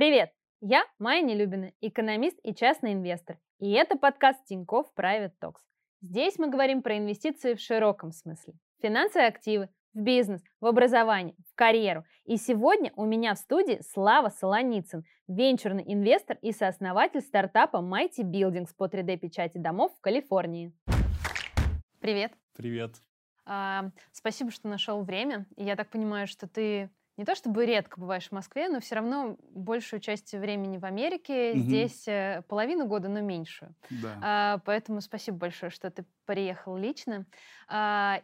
Привет! Я Майя Нелюбина, экономист и частный инвестор. И это подкаст Тинькофф Private Talks. Здесь мы говорим про инвестиции в широком смысле. Финансовые активы, в бизнес, в образование, в карьеру. И сегодня у меня в студии Слава Солоницын, венчурный инвестор и сооснователь стартапа Mighty Buildings по 3D-печати домов в Калифорнии. Привет. Привет. А, спасибо, что нашел время. Я так понимаю, что ты не то чтобы редко бываешь в Москве, но все равно большую часть времени в Америке, Мгм. здесь э, половину года, но меньшую. Да. А, поэтому спасибо большое, что ты приехал лично. А,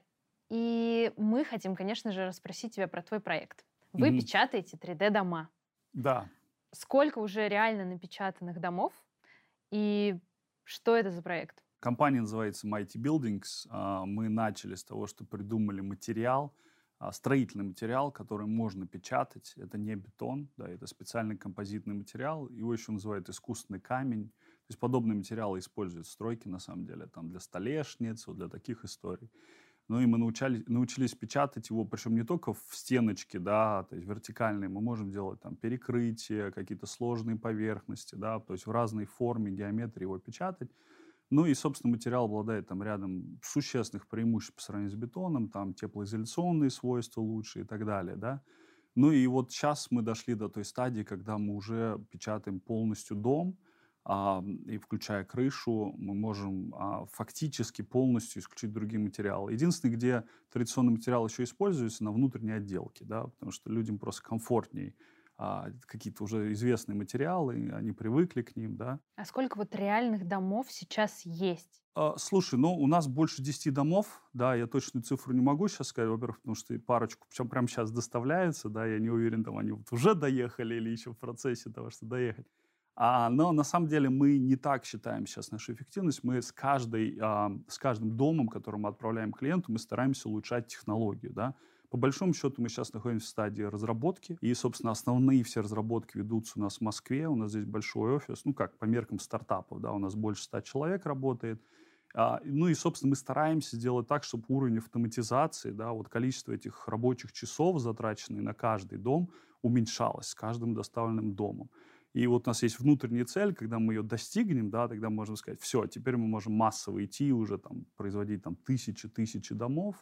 и мы хотим, конечно же, расспросить тебя про твой проект. Вы Мгм. печатаете 3D-дома. Да. Сколько уже реально напечатанных домов? И что это за проект? Компания называется Mighty Buildings. А, Мы начали с того, что придумали материал, строительный материал, который можно печатать. Это не бетон, да, это специальный композитный материал. Его еще называют искусственный камень. То есть подобные материалы используют в стройке, на самом деле, там для столешниц, для таких историй. Ну и мы научали, научились печатать его, причем не только в стеночке, да, то есть вертикальные, мы можем делать там перекрытия, какие-то сложные поверхности, да, то есть в разной форме, геометрии его печатать. Ну и, собственно, материал обладает там рядом существенных преимуществ по сравнению с бетоном, там теплоизоляционные свойства лучше и так далее, да. Ну и вот сейчас мы дошли до той стадии, когда мы уже печатаем полностью дом, а, и включая крышу, мы можем а, фактически полностью исключить другие материалы. Единственное, где традиционный материал еще используется, на внутренней отделке, да, потому что людям просто комфортней а, какие-то уже известные материалы, они привыкли к ним, да. А сколько вот реальных домов сейчас есть? А, Слушай, ну у нас больше 10 домов, да, я точную цифру не могу сейчас сказать, во-первых, потому что парочку, причем прямо сейчас доставляются, да, я не уверен, там они вот уже доехали или еще в процессе того, что доехать. А, но на самом деле мы не так считаем сейчас нашу эффективность. Мы с, каждой, а, с каждым домом, который мы отправляем клиенту, мы стараемся улучшать технологию. Да? По большому счету мы сейчас находимся в стадии разработки. И, собственно, основные все разработки ведутся у нас в Москве. У нас здесь большой офис. Ну, как по меркам стартапов. Да? У нас больше 100 человек работает. А, ну и, собственно, мы стараемся сделать так, чтобы уровень автоматизации, да, вот количество этих рабочих часов, затраченных на каждый дом, уменьшалось с каждым доставленным домом. И вот у нас есть внутренняя цель, когда мы ее достигнем, да, тогда мы можем сказать, все, теперь мы можем массово идти уже там, производить там тысячи-тысячи домов.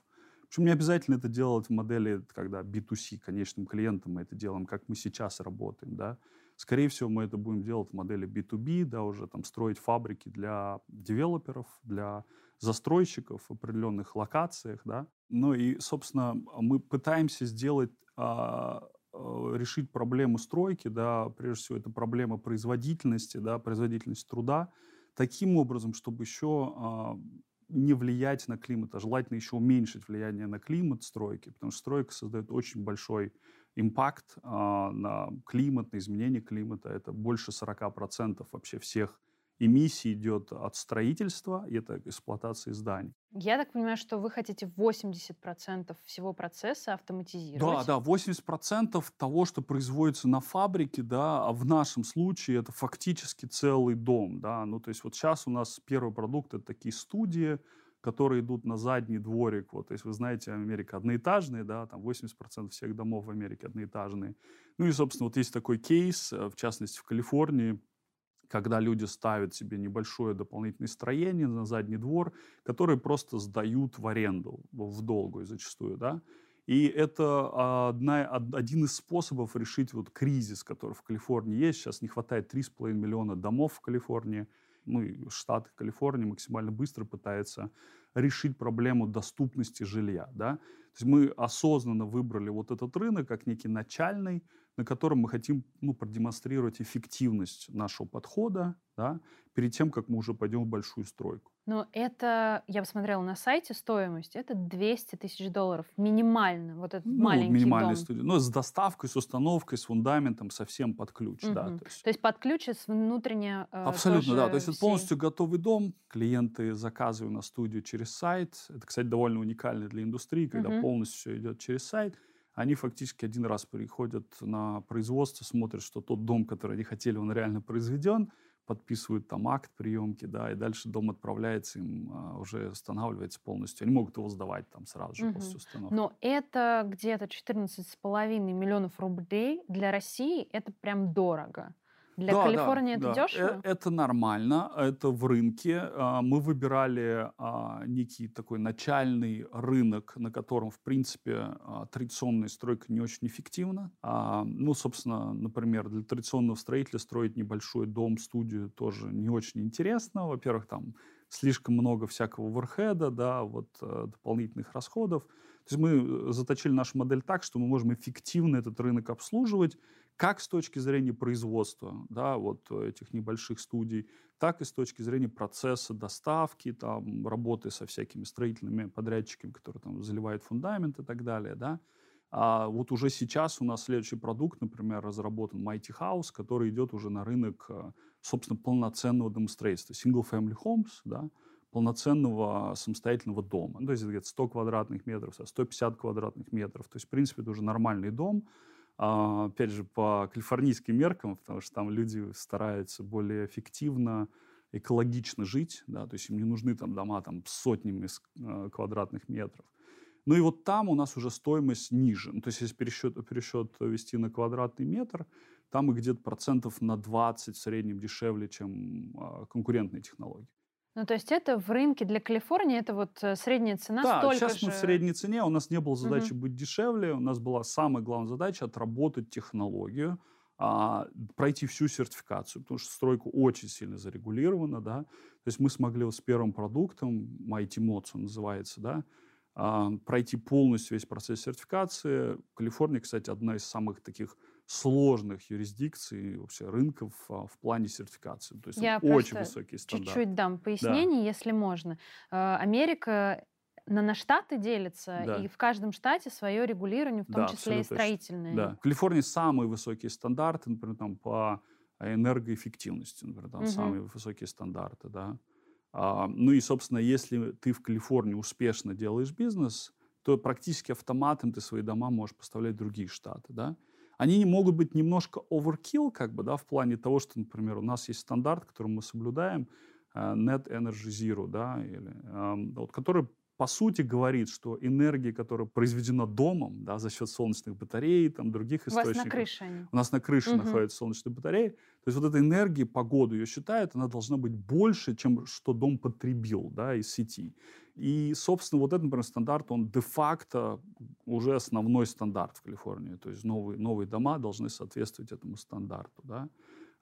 Причем не обязательно это делать в модели, когда B2C, конечным клиентам мы это делаем, как мы сейчас работаем, да. Скорее всего, мы это будем делать в модели B2B, да, уже там строить фабрики для девелоперов, для застройщиков в определенных локациях, да. Ну и, собственно, мы пытаемся сделать а, э, решить проблему стройки, да, прежде всего это проблема производительности, да, производительность труда, таким образом, чтобы еще а, не влиять на климат, а желательно еще уменьшить влияние на климат стройки, потому что стройка создает очень большой импакт а, на климат, на изменение климата. Это больше 40% вообще всех эмиссий идет от строительства, и это эксплуатации зданий. Я так понимаю, что вы хотите 80% всего процесса Да, автоматизировать. да, 80% того, что производится на фабрике, да, а в нашем случае это фактически целый дом, да, ну, то есть вот сейчас у нас первый продукт это такие студии, которые идут на задний дворик, вот, то есть вы знаете, Америка одноэтажная, да, там 80% всех домов в Америке одноэтажные. Ну и, собственно, вот есть такой кейс, э, в частности, в Калифорнии, когда люди ставят себе небольшое дополнительное строение на задний двор, которые просто сдают в аренду, в долгую зачастую, да. И это а, одна, од- один из способов решить вот кризис, который в Калифорнии есть. Сейчас не хватает 3,5 миллиона домов в Калифорнии. Ну и штат Калифорния максимально быстро пытается решить проблему доступности жилья. Да? То есть мы осознанно выбрали вот этот рынок как некий начальный, на котором мы хотим ну, продемонстрировать эффективность нашего подхода да, перед тем, как мы уже пойдем в большую стройку. Но это, я посмотрела на сайте, стоимость, это 200 тысяч долларов минимально, вот этот Ну, маленький минимальная дом. студия. Но с доставкой, с установкой, с фундаментом, совсем под ключ. Да, Мгм. то есть То есть под ключ с внутренне э, Абсолютно, да. То есть это всей- полностью готовый дом. Клиенты заказывают на студию через сайт. Это, кстати, довольно уникально для индустрии, когда Мгм. полностью все идет через сайт. Они фактически один раз приходят на производство, смотрят, что тот дом, который они хотели, он реально произведен. подписывают там акт приемки, да, и дальше дом отправляется, им а, уже устанавливается полностью. Они могут его сдавать там сразу же Мгм. после установки. Но это где-то 14,5 миллионов рублей. Для России это прям дорого. Для Да, да, Калифорнии это да. дешево? Э, Это нормально, это в рынке. А, Мы выбирали а, некий такой начальный рынок, на котором, в принципе, а, традиционная стройка не очень эффективна. Ну, собственно, например, для традиционного строителя строить небольшой дом, студию тоже не очень интересно. Во-первых, там слишком много всякого оверхеда, да, вот э, дополнительных расходов. То есть мы э, заточили нашу модель так, что мы можем эффективно этот рынок обслуживать, как с точки зрения производства, да, вот э, этих небольших студий, так и с точки зрения процесса доставки, там, работы со всякими строительными подрядчиками, которые там заливают фундамент и так далее, да. А вот уже сейчас у нас следующий продукт, например, разработан Mighty House, который идет уже на рынок, э, собственно, полноценного домостроительства. Single Family Homes, да, полноценного самостоятельного дома. То есть это где-то 100 квадратных метров, 150 квадратных метров. То есть, в принципе, это уже нормальный дом. А, опять же, по калифорнийским меркам, потому что там люди стараются более эффективно, экологично жить, да, то есть им не нужны там дома там, сотнями э, квадратных метров. Ну и вот там у нас уже стоимость ниже. Ну, то есть если пересчет, пересчет вести на квадратный метр, там и где-то процентов на 20 в среднем дешевле, чем а, конкурентные технологии. Ну, то есть это в рынке для Калифорнии, это вот э, средняя цена да, столько сейчас же... мы в средней цене, у нас не было задачи быть дешевле, у нас была самая главная задача отработать технологию, а, пройти всю сертификацию, потому что стройка очень сильно зарегулирована, да, то есть мы смогли вот с первым продуктом, Mighty Mods он называется, да, а, пройти полностью весь процесс сертификации. Калифорния, кстати, одна из самых таких сложных юрисдикций, вообще рынков а, в плане сертификации. То есть Я очень высокие стандарты. Чуть-чуть дам пояснений, если можно. Э, Америка на, на штаты делится, Да. и в каждом штате свое регулирование, в том Да, числе и строительное. Да. В Калифорнии самые высокие стандарты, например, там по энергоэффективности, например, там Мгм. самые высокие стандарты, да. А, ну и, собственно, если ты в Калифорнии успешно делаешь бизнес, то практически автоматом ты свои дома можешь поставлять в другие штаты, да. Они не могут быть немножко overkill, как бы, да, в плане того, что, например, у нас есть стандарт, который мы соблюдаем, э, Net Energy Zero, да, или, эм, вот, который по сути говорит, что энергия, которая произведена домом, да, за счет солнечных батарей, там, других У вас источников. на крыше они. У нас на крыше Мгм. находятся солнечные батареи. То есть вот эта энергия, погоду ее считают, она должна быть больше, чем что дом потребил да, из сети. И, собственно, вот этот, например, стандарт, он де-факто уже основной стандарт в Калифорнии. То есть новые, новые дома должны соответствовать этому стандарту. Да?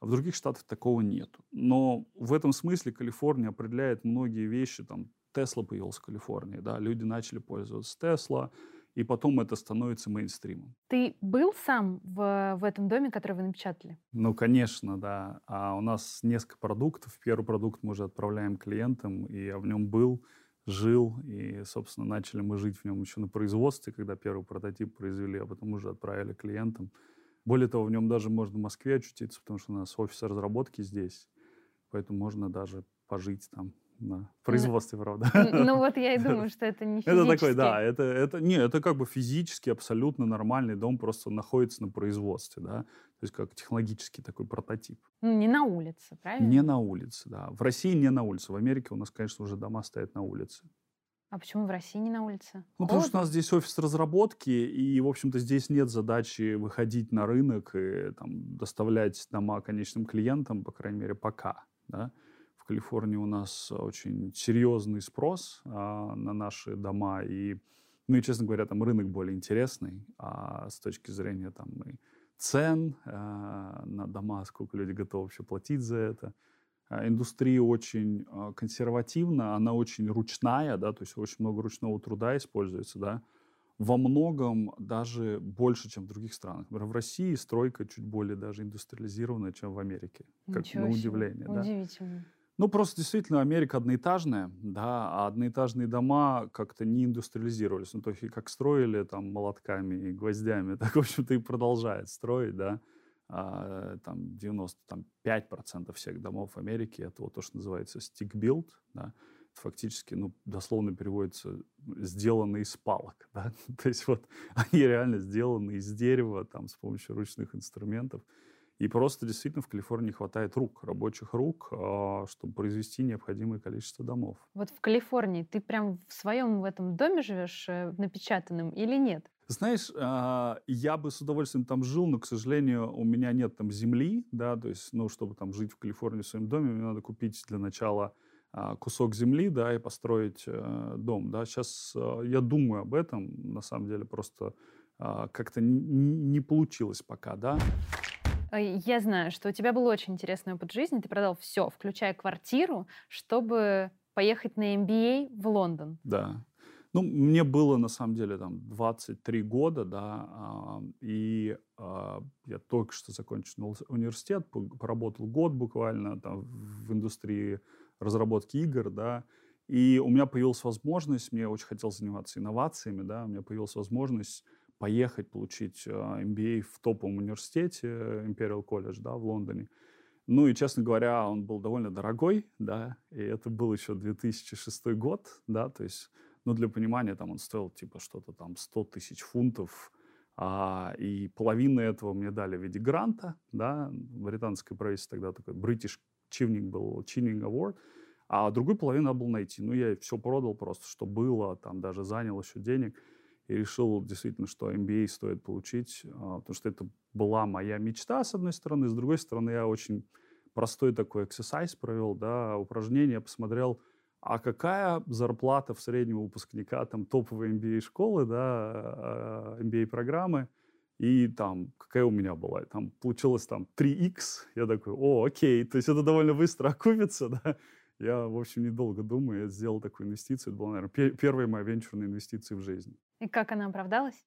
А в других штатах такого нет. Но в этом смысле Калифорния определяет многие вещи. Там Тесла появился в Калифорнии, да? люди начали пользоваться Тесла, и потом это становится мейнстримом. Ты был сам в, в этом доме, который вы напечатали? Ну, конечно, да. А у нас несколько продуктов. Первый продукт мы уже отправляем клиентам, и я в нем был, жил, и, собственно, начали мы жить в нем еще на производстве, когда первый прототип произвели, а потом уже отправили клиентам. Более того, в нем даже можно в Москве очутиться, потому что у нас офис разработки здесь, поэтому можно даже пожить там на производстве, правда. Ну вот я и думаю, что это не Это такой, физически. да, это, это, не, это как бы физически абсолютно нормальный дом, просто находится на производстве, да, то есть как технологический такой прототип. Ну, не на улице, правильно? Не на улице, да. В России не на улице, в Америке у нас, конечно, уже дома стоят на улице. А почему в России не на улице? Ну, потому что у Холодно? нас здесь офис разработки, и, в общем-то, здесь нет задачи выходить на рынок и там, доставлять дома конечным клиентам, по крайней мере, пока. Да? В Калифорнии у нас очень серьезный спрос а, на наши дома, и, ну, и, честно говоря, там рынок более интересный а, с точки зрения там, и цен а, на дома, сколько люди готовы вообще платить за это. А, Индустрия очень а, консервативна, она очень ручная, да, то есть очень много ручного труда используется, да. Во многом даже больше, чем в других странах. Например, в России стройка чуть более даже индустриализированная, чем в Америке. Как Ничего на удивление, да. Ну, просто действительно Америка одноэтажная, да, а одноэтажные дома как-то не индустриализировались. Ну, то есть как строили там молотками и гвоздями, так, в общем-то, и продолжают строить, да. А, там 95% всех домов в Америке это вот то, что называется stick build, да. Это фактически, ну, дословно переводится сделаны из палок, да. то есть вот они реально сделаны из дерева, там, с помощью ручных инструментов. И просто действительно в Калифорнии хватает рук, рабочих рук, а, чтобы произвести необходимое количество домов. Вот в Калифорнии ты прям в своем в этом доме живешь, э, напечатанном или нет? Знаешь, а, я бы с удовольствием там жил, но, к сожалению, у меня нет там земли, да, то есть, ну, чтобы там жить в Калифорнии в своем доме, мне надо купить для начала а, кусок земли, да, и построить э, дом, да. Сейчас я думаю об этом, на самом деле, просто как-то не получилось пока, да. Я знаю, что у тебя был очень интересный опыт жизни. Ты продал все, включая квартиру, чтобы поехать на MBA в Лондон. Да. Ну, мне было, на самом деле, там 23 года, да, а, и а, я только что закончил университет, поработал год буквально там в индустрии разработки игр, да, и у меня появилась возможность, мне очень хотелось заниматься инновациями, да, у меня появилась возможность поехать получить MBA а, в топовом университете Imperial College да, в Лондоне. Ну и, честно говоря, он был довольно дорогой, да, и это был еще 2006 год, да, то есть, ну, для понимания, там он стоил типа что-то там 100 тысяч фунтов, а, и половину этого мне дали в виде гранта, да, британское правительство тогда такой British Chivning был, Chivning Award, а другую половину надо было найти. Ну, я все продал просто, что было, там даже занял еще денег – и решил действительно, что MBA стоит получить, а, потому что это была моя мечта, с одной стороны, с другой стороны, я очень простой такой эксерсайз провел, да, упражнение, посмотрел, а какая зарплата в среднего выпускника там топовой MBA школы, да, MBA а, программы, и там, какая у меня была, там получилось там 3x, я такой, о, окей, то есть это довольно быстро окупится, да, я, в общем, недолго думаю, я сделал такую инвестицию. Это была, наверное, первая моя венчурная инвестиция в жизнь. И как она оправдалась?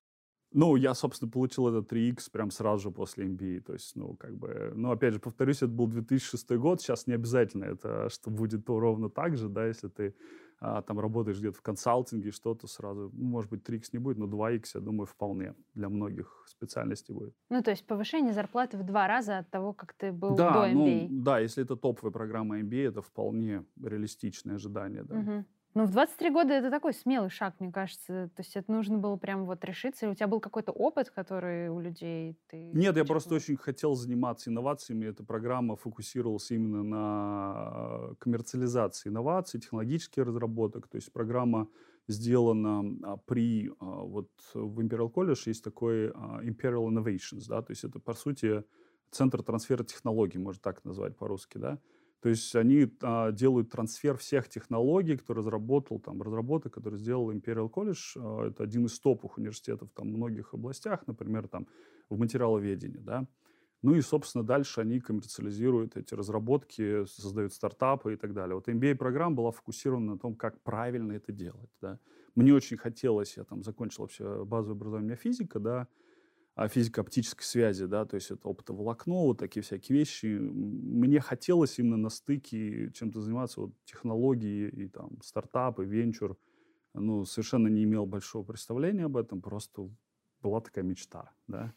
Ну, я, собственно, получил это 3x прям сразу же после MBA. То есть, ну, как бы, ну, опять же, повторюсь, это был 2006 год. Сейчас не обязательно это, что будет то ровно так же, да, если ты а, там работаешь где-то в консалтинге, что-то сразу, ну, может быть, 3x не будет, но 2x, я думаю, вполне для многих специальностей будет. Ну, то есть повышение зарплаты в два раза от того, как ты был да, до MBA. Ну, да, если это топовая программа MBA, это вполне реалистичное ожидание, да. Угу. Ну, в 23 года это такой смелый шаг, мне кажется. То есть это нужно было прям вот решиться. Или у тебя был какой-то опыт, который у людей ты... Нет, я просто очень хотел заниматься инновациями. Эта программа фокусировалась именно на коммерциализации инноваций, технологических разработок. То есть программа сделана а, при... А, вот в Imperial College есть такой а, Imperial Innovations, да, то есть это, по сути, центр трансфера технологий, можно так назвать по-русски, да. То есть они а, делают трансфер всех технологий, кто разработал, там, разработок, которые сделал Imperial College. А, это один из топовых университетов там, в многих областях, например, там, в материаловедении. Да? Ну и, собственно, дальше они коммерциализируют эти разработки, создают стартапы и так далее. Вот MBA-программа была фокусирована на том, как правильно это делать. Да? Мне очень хотелось, я там закончил вообще базовое образование физика, да, а физика оптической связи, да, то есть это оптоволокно, вот такие всякие вещи. Мне хотелось именно на стыке чем-то заниматься, вот технологии и там стартапы, венчур. Ну, совершенно не имел большого представления об этом, просто была такая мечта, да.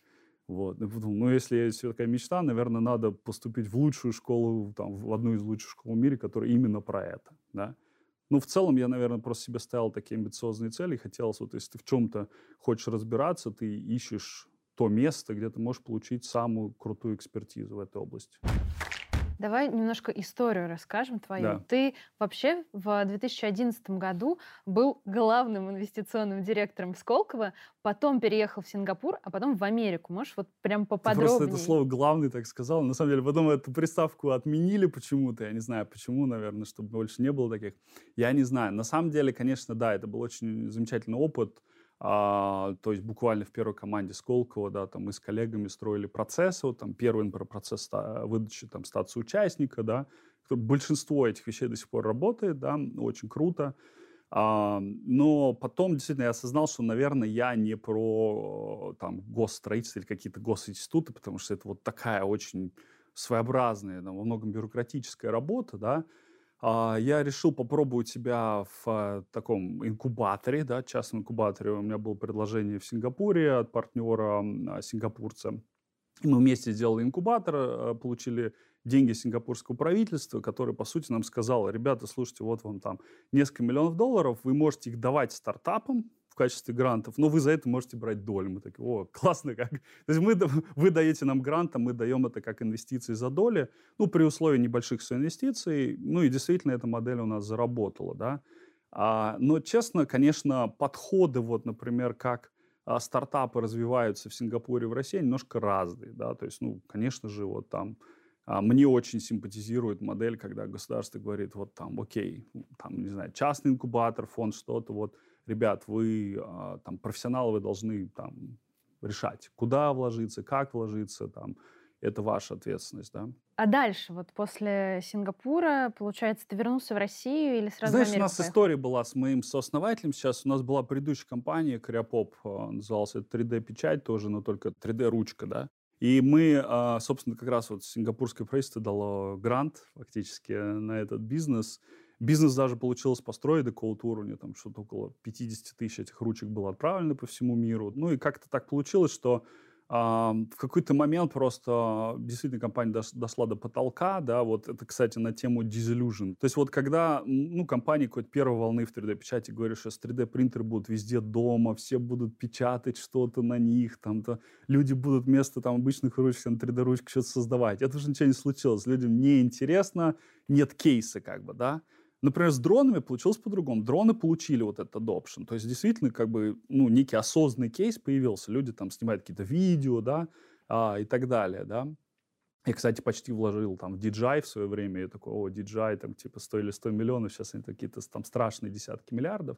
Вот. И подумал, ну, если есть такая мечта, наверное, надо поступить в лучшую школу, там, в одну из лучших школ в мире, которая именно про это, да. Ну, в целом, я, наверное, просто себе ставил такие амбициозные цели. Хотелось, вот если ты в чем-то хочешь разбираться, ты ищешь то место, где ты можешь получить самую крутую экспертизу в этой области. Давай немножко историю расскажем твою. Да. Ты вообще в 2011 году был главным инвестиционным директором Сколково, потом переехал в Сингапур, а потом в Америку. Можешь вот прям поподробнее? Ты просто это слово «главный» так сказал. На самом деле потом эту приставку отменили почему-то. Я не знаю, почему, наверное, чтобы больше не было таких. Я не знаю. На самом деле, конечно, да, это был очень замечательный опыт а, то есть буквально в первой команде Сколково, да, там мы с коллегами строили процессы, вот там первый процесс выдачи там статуса участника, да, большинство этих вещей до сих пор работает, да, очень круто. А, но потом действительно я осознал, что, наверное, я не про там госстроительство или какие-то госинституты, потому что это вот такая очень своеобразная, там, во многом бюрократическая работа, да, я решил попробовать себя в а, таком инкубаторе, да, частном инкубаторе. У меня было предложение в Сингапуре от партнера а, сингапурца. Мы вместе сделали инкубатор, получили деньги сингапурского правительства, которое, по сути, нам сказало, ребята, слушайте, вот вам там несколько миллионов долларов, вы можете их давать стартапам, качестве грантов, но вы за это можете брать долю. Мы такие, о, классно как. То есть мы, вы даете нам грант, а мы даем это как инвестиции за доли, ну, при условии небольших соинвестиций, ну, и действительно эта модель у нас заработала, да. А, но, честно, конечно, подходы, вот, например, как а, стартапы развиваются в Сингапуре и в России, немножко разные, да, то есть, ну, конечно же, вот там а, мне очень симпатизирует модель, когда государство говорит, вот там, окей, там, не знаю, частный инкубатор, фонд, что-то, вот, ребят, вы а, там профессионалы, вы должны там решать, куда вложиться, как вложиться, там, это ваша ответственность, да. А дальше, вот после Сингапура, получается, ты вернулся в Россию или сразу Знаешь, в у нас поехал? история была с моим сооснователем сейчас. У нас была предыдущая компания, Криопоп, а, называлась 3D-печать тоже, но только 3D-ручка, да. И мы, а, собственно, как раз вот сингапурское правительство дало грант фактически на этот бизнес – Бизнес даже получилось построить до коутур, у него там что-то около 50 тысяч этих ручек было отправлено по всему миру. Ну и как-то так получилось, что в какой-то момент просто действительно компания дошла до потолка, да, вот это, кстати, на тему disillusion. То есть вот когда, ну, компания какой-то первой волны в 3D-печати говорит, что 3D-принтеры будут везде дома, все будут печатать что-то на них, там-то люди будут вместо там обычных ручек на 3D-ручках что-то создавать. Это уже ничего не случилось. Людям неинтересно, нет кейса как бы, да. Например, с дронами получилось по-другому. Дроны получили вот этот adoption. То есть действительно как бы ну, некий осознанный кейс появился. Люди там снимают какие-то видео, да, а, и так далее, да. Я, кстати, почти вложил там в DJI в свое время. Я такой, о, DJI там типа стоили 100 миллионов, сейчас они какие-то там страшные десятки миллиардов.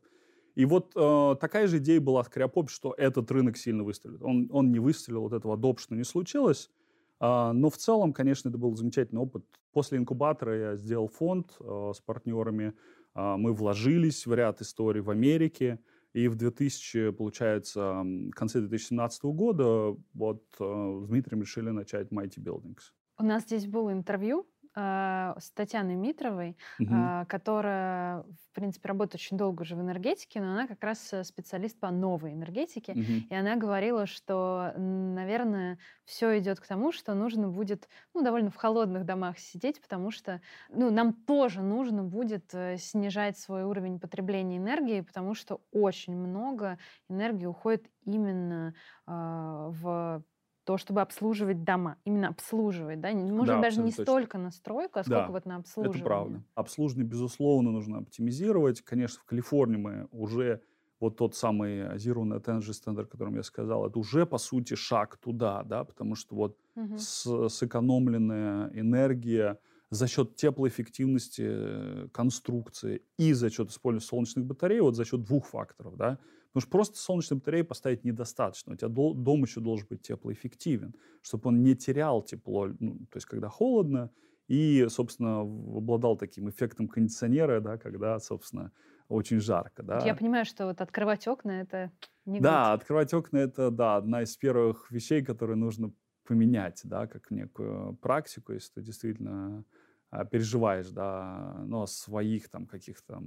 И вот э, такая же идея была с Криопоп, что этот рынок сильно выстрелит. Он, он не выстрелил, вот этого adoption не случилось. А, но в целом, конечно, это был замечательный опыт. После инкубатора я сделал фонд а, с партнерами. А, мы вложились в ряд историй в Америке. И в 2000, получается, конце 2017 года вот с Дмитрием решили начать Mighty Buildings. У нас здесь было интервью э, с Татьяной Митровой, угу. э, которая, в принципе, работает очень долго уже в энергетике, но она как раз э, специалист по новой энергетике. Угу. И она говорила, что, наверное, все идет к тому, что нужно будет, ну, довольно в холодных домах сидеть, потому что, ну, нам тоже нужно будет э, снижать свой уровень потребления энергии, потому что очень много энергии уходит именно э, в то, чтобы обслуживать дома. Именно обслуживать, да? Может, да, даже не точно. столько настройка, а сколько да, вот на обслуживание. это правда. Обслуживание, безусловно, нужно оптимизировать. Конечно, в Калифорнии мы уже вот тот самый Zero Energy Standard, о котором я сказал, это уже, по сути, шаг туда, да, потому что вот угу. с, сэкономленная энергия за счет теплоэффективности э, конструкции и за счет использования солнечных батарей, вот за счет двух факторов, да, Потому что просто солнечные батареи поставить недостаточно. У тебя дом еще должен быть теплоэффективен, чтобы он не терял тепло, ну, то есть когда холодно, и, собственно, обладал таким эффектом кондиционера, да, когда, собственно, очень жарко. Да. Я понимаю, что вот открывать окна — это не Да, год. открывать окна — это, да, одна из первых вещей, которые нужно поменять, да, как некую практику, если ты действительно а, переживаешь, да, ну, о своих там каких-то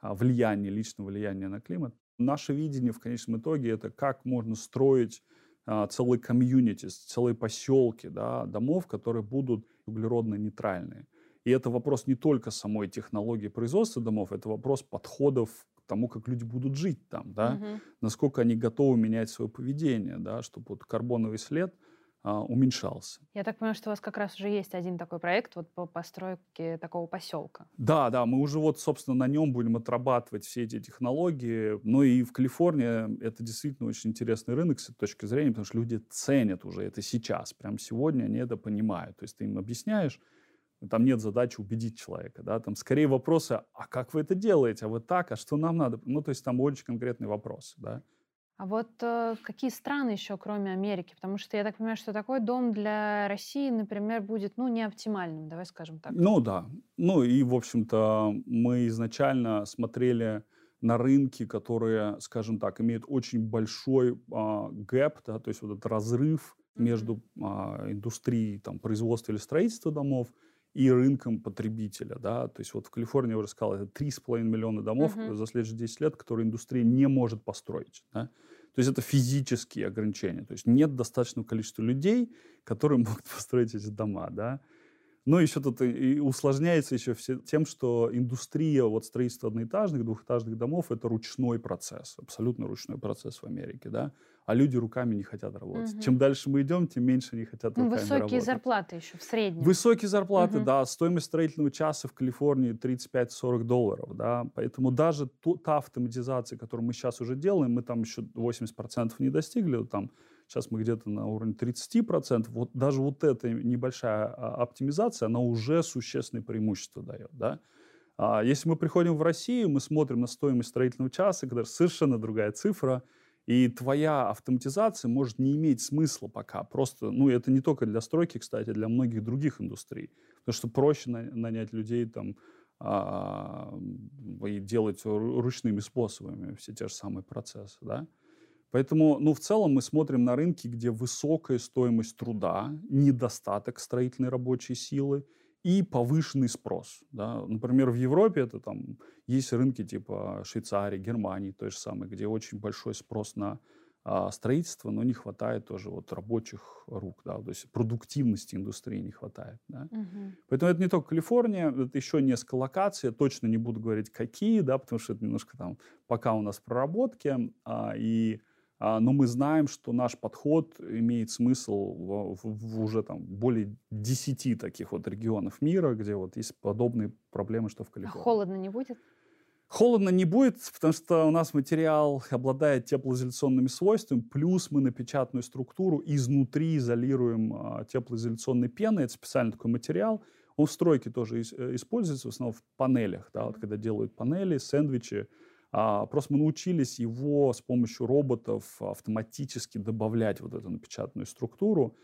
а, влияний, личного влияния на климат. Наше видение в конечном итоге это как можно строить а, целые комьюнити, целые поселки да, домов, которые будут углеродно-нейтральные. И это вопрос не только самой технологии производства домов, это вопрос подходов к тому, как люди будут жить там, да, угу. насколько они готовы менять свое поведение, да, чтобы вот карбоновый след – уменьшался. Я так понимаю, что у вас как раз уже есть один такой проект вот по постройке такого поселка. Да, да, мы уже вот, собственно, на нем будем отрабатывать все эти технологии. Ну и в Калифорнии это действительно очень интересный рынок с этой точки зрения, потому что люди ценят уже это сейчас, прямо сегодня они это понимают. То есть ты им объясняешь, там нет задачи убедить человека, да, там скорее вопросы, а как вы это делаете, а вы так, а что нам надо? Ну, то есть там очень конкретные вопросы, да. А вот э, какие страны еще, кроме Америки? Потому что я так понимаю, что такой дом для России, например, будет, ну, не оптимальным, давай скажем так. Ну да. Ну и, в общем-то, мы изначально смотрели на рынки, которые, скажем так, имеют очень большой а, гэп, да, то есть вот этот разрыв между а, индустрией там, производства или строительства домов и рынком потребителя. Да? То есть вот в Калифорнии, я уже сказал, это 3,5 миллиона домов uh-huh. за следующие 10 лет, которые индустрия не может построить. Да? То есть это физические ограничения. То есть нет достаточного количества людей, которые могут построить эти дома. Да? Но еще тут и усложняется еще все тем, что индустрия вот строительства одноэтажных, двухэтажных домов – это ручной процесс, абсолютно ручной процесс в Америке, да а люди руками не хотят работать. Угу. Чем дальше мы идем, тем меньше они хотят ну, руками высокие работать. зарплаты еще в среднем. Высокие зарплаты, угу. да. Стоимость строительного часа в Калифорнии 35-40 долларов, да. Поэтому даже ту, та автоматизация, которую мы сейчас уже делаем, мы там еще 80% не достигли, там сейчас мы где-то на уровне 30%. Вот даже вот эта небольшая а, оптимизация, она уже существенное преимущество дает, да. А если мы приходим в Россию, мы смотрим на стоимость строительного часа, когда совершенно другая цифра – и твоя автоматизация может не иметь смысла пока. Просто, ну, это не только для стройки, кстати, для многих других индустрий. Потому что проще нанять людей там а, и делать ручными способами все те же самые процессы, да. Поэтому, ну, в целом мы смотрим на рынки, где высокая стоимость труда, недостаток строительной рабочей силы – и повышенный спрос. Да. Например, в Европе это там есть рынки типа Швейцарии, Германии, той же самой, где очень большой спрос на а, строительство, но не хватает тоже вот рабочих рук, да, то есть продуктивности индустрии не хватает. Да. Угу. Поэтому это не только Калифорния, это еще несколько локаций, я точно не буду говорить какие, да, потому что это немножко там пока у нас в проработке, а, и но мы знаем, что наш подход имеет смысл в, в, в уже там более 10 таких вот регионов мира, где вот есть подобные проблемы, что в а Калифорнии. А холодно не будет? Холодно не будет, потому что у нас материал обладает теплоизоляционными свойствами, плюс мы на печатную структуру изнутри изолируем а, теплоизоляционной пеной. Это специальный такой материал. Он в стройке тоже э, используется, в основном в панелях, да, вот когда делают панели, сэндвичи, а, просто мы научились его с помощью роботов автоматически добавлять вот эту напечатанную структуру.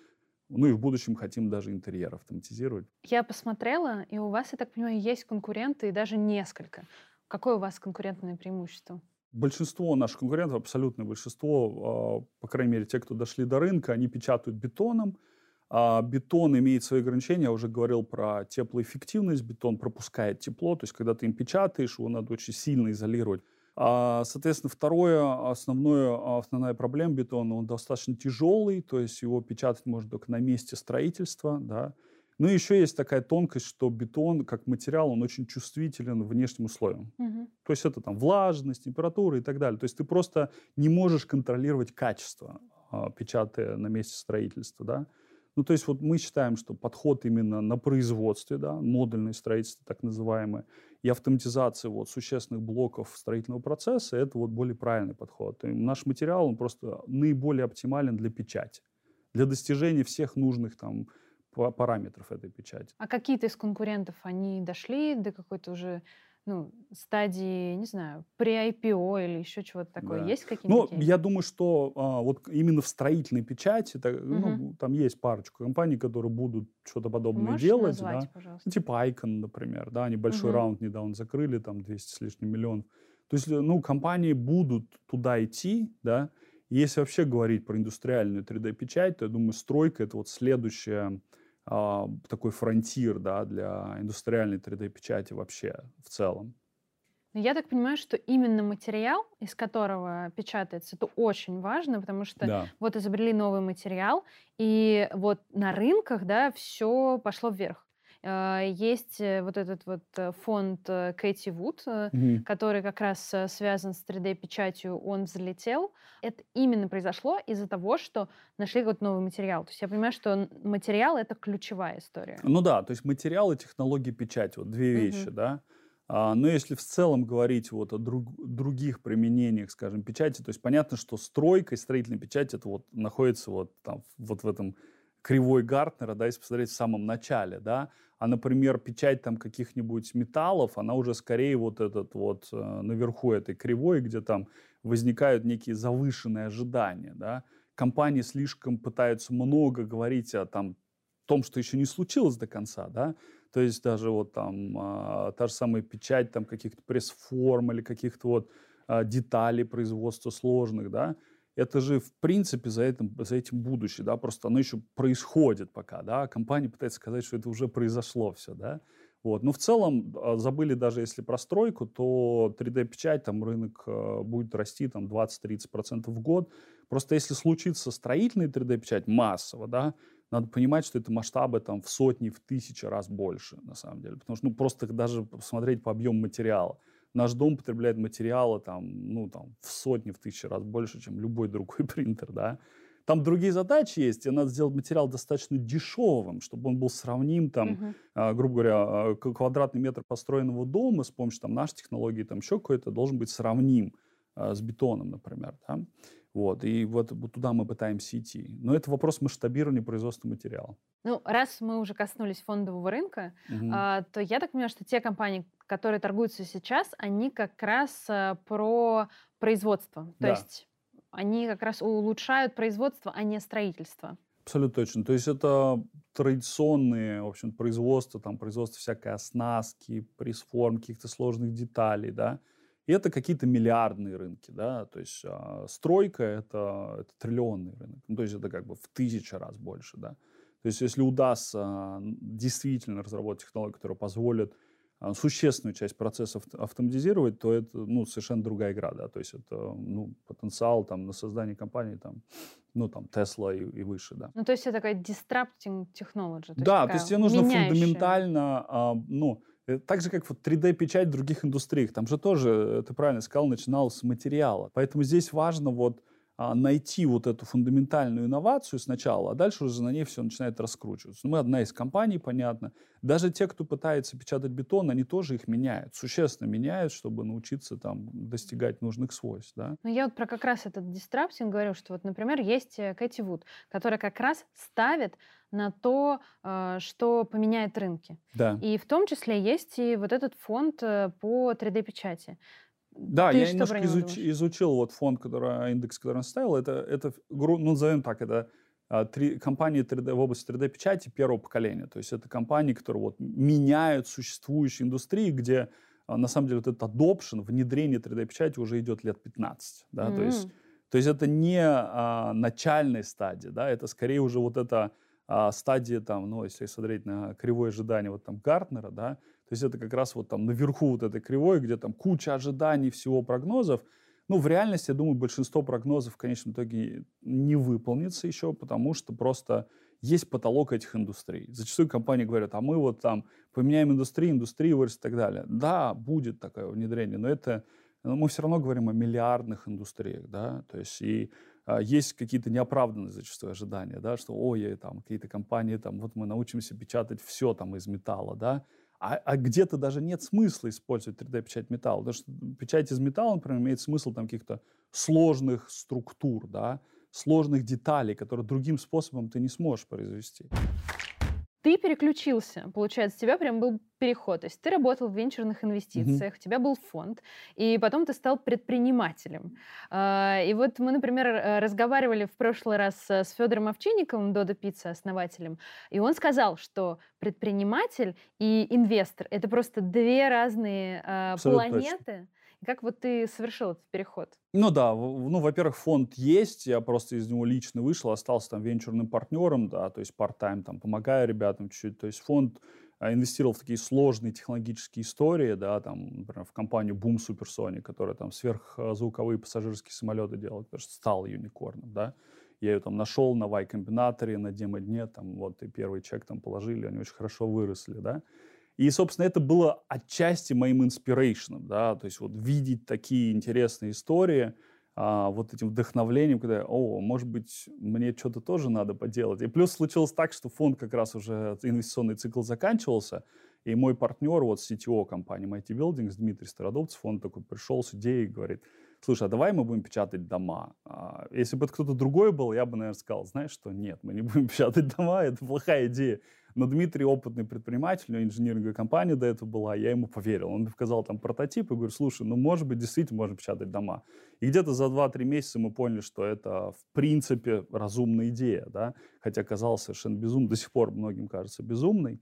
Ну и в будущем хотим даже интерьер автоматизировать. Я посмотрела, и у вас, я так понимаю, есть конкуренты, и даже несколько. Какое у вас конкурентное преимущество? Большинство наших конкурентов, абсолютное большинство, а, по крайней мере, те, кто дошли до рынка, они печатают бетоном. А бетон имеет свои ограничения. Я уже говорил про теплоэффективность. Бетон пропускает тепло. То есть, когда ты им печатаешь, его надо очень сильно изолировать. А, соответственно, второе, основное, основная проблема бетона, он достаточно тяжелый, то есть его печатать можно только на месте строительства, да. Ну и еще есть такая тонкость, что бетон как материал, он очень чувствителен внешним условиям. Угу. То есть это там влажность, температура и так далее. То есть ты просто не можешь контролировать качество, а, печатая на месте строительства, да. Ну, то есть вот мы считаем, что подход именно на производстве, да, модульное строительство так называемое, и автоматизация вот существенных блоков строительного процесса, это вот более правильный подход. И наш материал, он просто наиболее оптимален для печати, для достижения всех нужных там параметров этой печати. А какие-то из конкурентов, они дошли до какой-то уже ну, стадии, не знаю, при IPO или еще чего-то такое? Да. Есть какие-то? Ну, я думаю, что а, вот именно в строительной печати, так, угу. ну, там есть парочку компаний, которые будут что-то подобное Можешь делать. Назвать, да? пожалуйста? Типа Icon, например, да, они большой угу. раунд недавно закрыли, там 200 с лишним миллионов. То есть, ну, компании будут туда идти, да, если вообще говорить про индустриальную 3D-печать, то я думаю, стройка — это вот следующая такой фронтир да, для индустриальной 3D-печати вообще в целом. Я так понимаю, что именно материал, из которого печатается, это очень важно, потому что да. вот изобрели новый материал, и вот на рынках, да, все пошло вверх. А, есть э, вот этот вот э, фонд э, Кэти Вуд, угу. который как раз связан с 3D-печатью, он взлетел. Это именно произошло из-за того, что нашли какой-то новый материал. То есть я понимаю, что материал — это ключевая история. Ну да, то есть материал и технологии печати, вот две вещи, угу. да. А, но если в целом говорить вот о друг, других применениях, скажем, печати, то есть понятно, что стройка и строительная печать это вот находится вот там вот в этом кривой Гартнера, да, если посмотреть в самом начале, да, а, например, печать там каких-нибудь металлов, она уже скорее вот этот вот э, наверху этой кривой, где там возникают некие завышенные ожидания, да. Компании слишком пытаются много говорить о там том, что еще не случилось до конца, да. То есть даже вот там а, та же самая печать там каких-то пресс-форм или каких-то вот а, деталей производства сложных, да, это же, в принципе, за этим, за этим будущее, да, просто оно еще происходит пока, да, компания пытается сказать, что это уже произошло все, да, вот. Но в целом а, забыли даже если про стройку, то 3D-печать, там рынок а, будет расти там 20-30% в год. Просто если случится строительный 3D-печать массово, да, надо понимать, что это масштабы там в сотни, в тысячи раз больше, на самом деле. Потому что ну, просто даже посмотреть по объему материала. Наш дом потребляет материала там, ну, там, в сотни, в тысячи раз больше, чем любой другой принтер, да. Там другие задачи есть, и надо сделать материал достаточно дешевым, чтобы он был сравним, там, uh-huh. а, грубо говоря, а, квадратный метр построенного дома с помощью там, нашей технологии, там еще какой-то, должен быть сравним а, с бетоном, например. Да? Вот, и вот, вот туда мы пытаемся идти. Но это вопрос масштабирования производства материала. Ну, раз мы уже коснулись фондового рынка, угу. а, то я так понимаю, что те компании, которые торгуются сейчас, они как раз а, про производство. То да. есть они как раз улучшают производство, а не строительство. Абсолютно точно. То есть это традиционные, в общем, производства, там, производство всякой оснастки, пресс-форм, каких-то сложных деталей, да. И это какие-то миллиардные рынки, да, то есть а, стройка это, это триллионный рынок, ну, то есть это как бы в тысячу раз больше, да. То есть если удастся а, действительно разработать технологию, которая позволит а, существенную часть процессов автоматизировать, то это ну, совершенно другая игра. Да? То есть это ну, потенциал там, на создание компании там, ну, там, Tesla и, и выше. Да. Ну, то есть это такая disrupting technology. То да, то есть тебе нужно меняющая. фундаментально, а, ну, э, так же, как вот 3D-печать в других индустриях. Там же тоже, э, ты правильно сказал, начиналось с материала. Поэтому здесь важно вот а, найти вот эту фундаментальную инновацию сначала, а дальше уже на ней все начинает раскручиваться. Ну, мы одна из компаний, понятно. Даже те, кто пытается печатать бетон, они тоже их меняют, существенно меняют, чтобы научиться там достигать нужных свойств. Да? Ну, я вот про как раз этот дистраптинг говорю, что вот, например, есть э, Кэти Вуд, которая как раз ставит на то, э, что поменяет рынки. Да. И в том числе есть и вот этот фонд э, по 3D-печати. Да, Ты я немножко изуч, изучил вот фонд, который, индекс, который он ставил. Это, это ну, назовем так, это а, три, компании 3D, в области 3D-печати первого поколения. То есть это компании, которые вот меняют существующие индустрии, где а, на самом деле вот этот adoption, внедрение 3D-печати уже идет лет 15. Да? Mm-hmm. То, есть, то есть это не а, начальная стадия, да? это скорее уже вот эта а, стадия, там, ну, если смотреть на кривое ожидание вот там Гартнера, да, то есть это как раз вот там наверху вот этой кривой, где там куча ожиданий, всего прогнозов. Ну, в реальности, я думаю, большинство прогнозов в конечном итоге не выполнится еще, потому что просто есть потолок этих индустрий. Зачастую компании говорят, а мы вот там поменяем индустрию, индустрия вырастет и так далее. Да, будет такое внедрение, но это но мы все равно говорим о миллиардных индустриях, да, то есть и а, есть какие-то неоправданные зачастую ожидания, да, что, ой, там какие-то компании, там, вот мы научимся печатать все там из металла, да, а, а где-то даже нет смысла использовать 3D-печать металла. Потому что печать из металла, например, имеет смысл там каких-то сложных структур, да, сложных деталей, которые другим способом ты не сможешь произвести ты переключился, получается, у тебя прям был переход. То есть ты работал в венчурных инвестициях, mm-hmm. у тебя был фонд, и потом ты стал предпринимателем. А, и вот мы, например, э, разговаривали в прошлый раз с Федором Овчинниковым, Дода Пицца, основателем, и он сказал, что предприниматель и инвестор — это просто две разные а, планеты. Точно как вот ты совершил этот переход? Ну да, ну, во-первых, фонд есть, я просто из него лично вышел, остался там венчурным партнером, да, то есть part-time там помогаю ребятам чуть-чуть. То есть фонд а, инвестировал в такие сложные технологические истории, да, там, например, в компанию Boom Supersonic, которая там сверхзвуковые пассажирские самолеты делает, потому что стал юникорном, да. Я ее там нашел на Y-комбинаторе, на демо-дне, там, вот, и первый чек там положили, они очень хорошо выросли, да. И, собственно, это было отчасти моим инспирейшном, да, то есть вот видеть такие интересные истории, а, вот этим вдохновлением, когда, о, может быть, мне что-то тоже надо поделать. И плюс случилось так, что фонд как раз уже, инвестиционный цикл заканчивался, и мой партнер, вот CTO компании Mighty Buildings, Дмитрий Стародубцев, он такой пришел с идеей и говорит, слушай, а давай мы будем печатать дома. А, если бы это кто-то другой был, я бы, наверное, сказал, знаешь что, нет, мы не будем печатать дома, это плохая идея. Но Дмитрий опытный предприниматель, у него инжиниринговая компания до этого была, я ему поверил. Он мне показал там прототип и говорю, слушай, ну, может быть, действительно можно печатать дома. И где-то за 2-3 месяца мы поняли, что это, в принципе, разумная идея, да, хотя казалось совершенно безумной, до сих пор многим кажется безумной.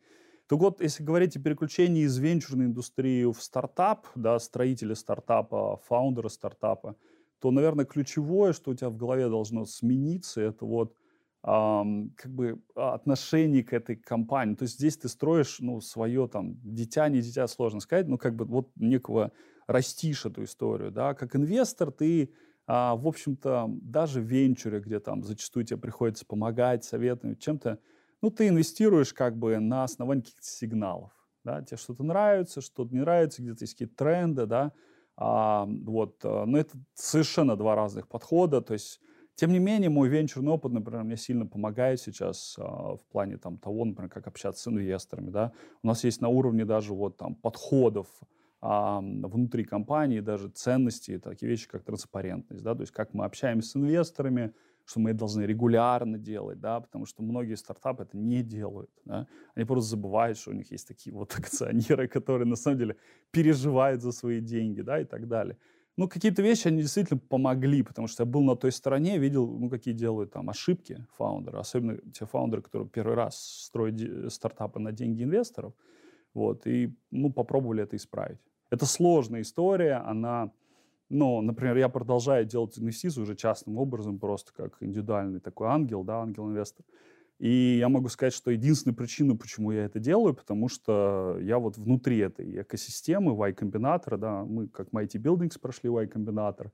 Так вот, если говорить о переключении из венчурной индустрии в стартап, да, строителя стартапа, фаундера стартапа, то, наверное, ключевое, что у тебя в голове должно смениться, это вот как бы отношение к этой компании. То есть здесь ты строишь, ну, свое там, дитя, не дитя, сложно сказать, ну, как бы вот некого растишь эту историю, да. Как инвестор ты, а, в общем-то, даже в венчуре, где там зачастую тебе приходится помогать, советовать, чем-то, ну, ты инвестируешь как бы на основании каких-то сигналов. Да? Тебе что-то нравится, что-то не нравится, где-то есть какие-то тренды, да, а, вот, э, но это совершенно два разных подхода, то есть тем не менее, мой венчурный опыт, например, мне сильно помогает сейчас а, в плане там, того, например, как общаться с инвесторами. Да? У нас есть на уровне даже вот, там, подходов а, внутри компании, даже ценности, такие вещи, как транспарентность. Да? То есть как мы общаемся с инвесторами, что мы должны регулярно делать, да, потому что многие стартапы это не делают. Да? Они просто забывают, что у них есть такие вот акционеры, которые на самом деле переживают за свои деньги, да, и так далее ну, какие-то вещи, они действительно помогли, потому что я был на той стороне, видел, ну, какие делают там ошибки фаундеры, особенно те фаундеры, которые первый раз строят стартапы на деньги инвесторов, вот, и, ну, попробовали это исправить. Это сложная история, она, ну, например, я продолжаю делать инвестиции уже частным образом, просто как индивидуальный такой ангел, да, ангел-инвестор. И я могу сказать, что единственная причина, почему я это делаю, потому что я вот внутри этой экосистемы Y-комбинатора, да, мы как Mighty Buildings прошли Y-комбинатор,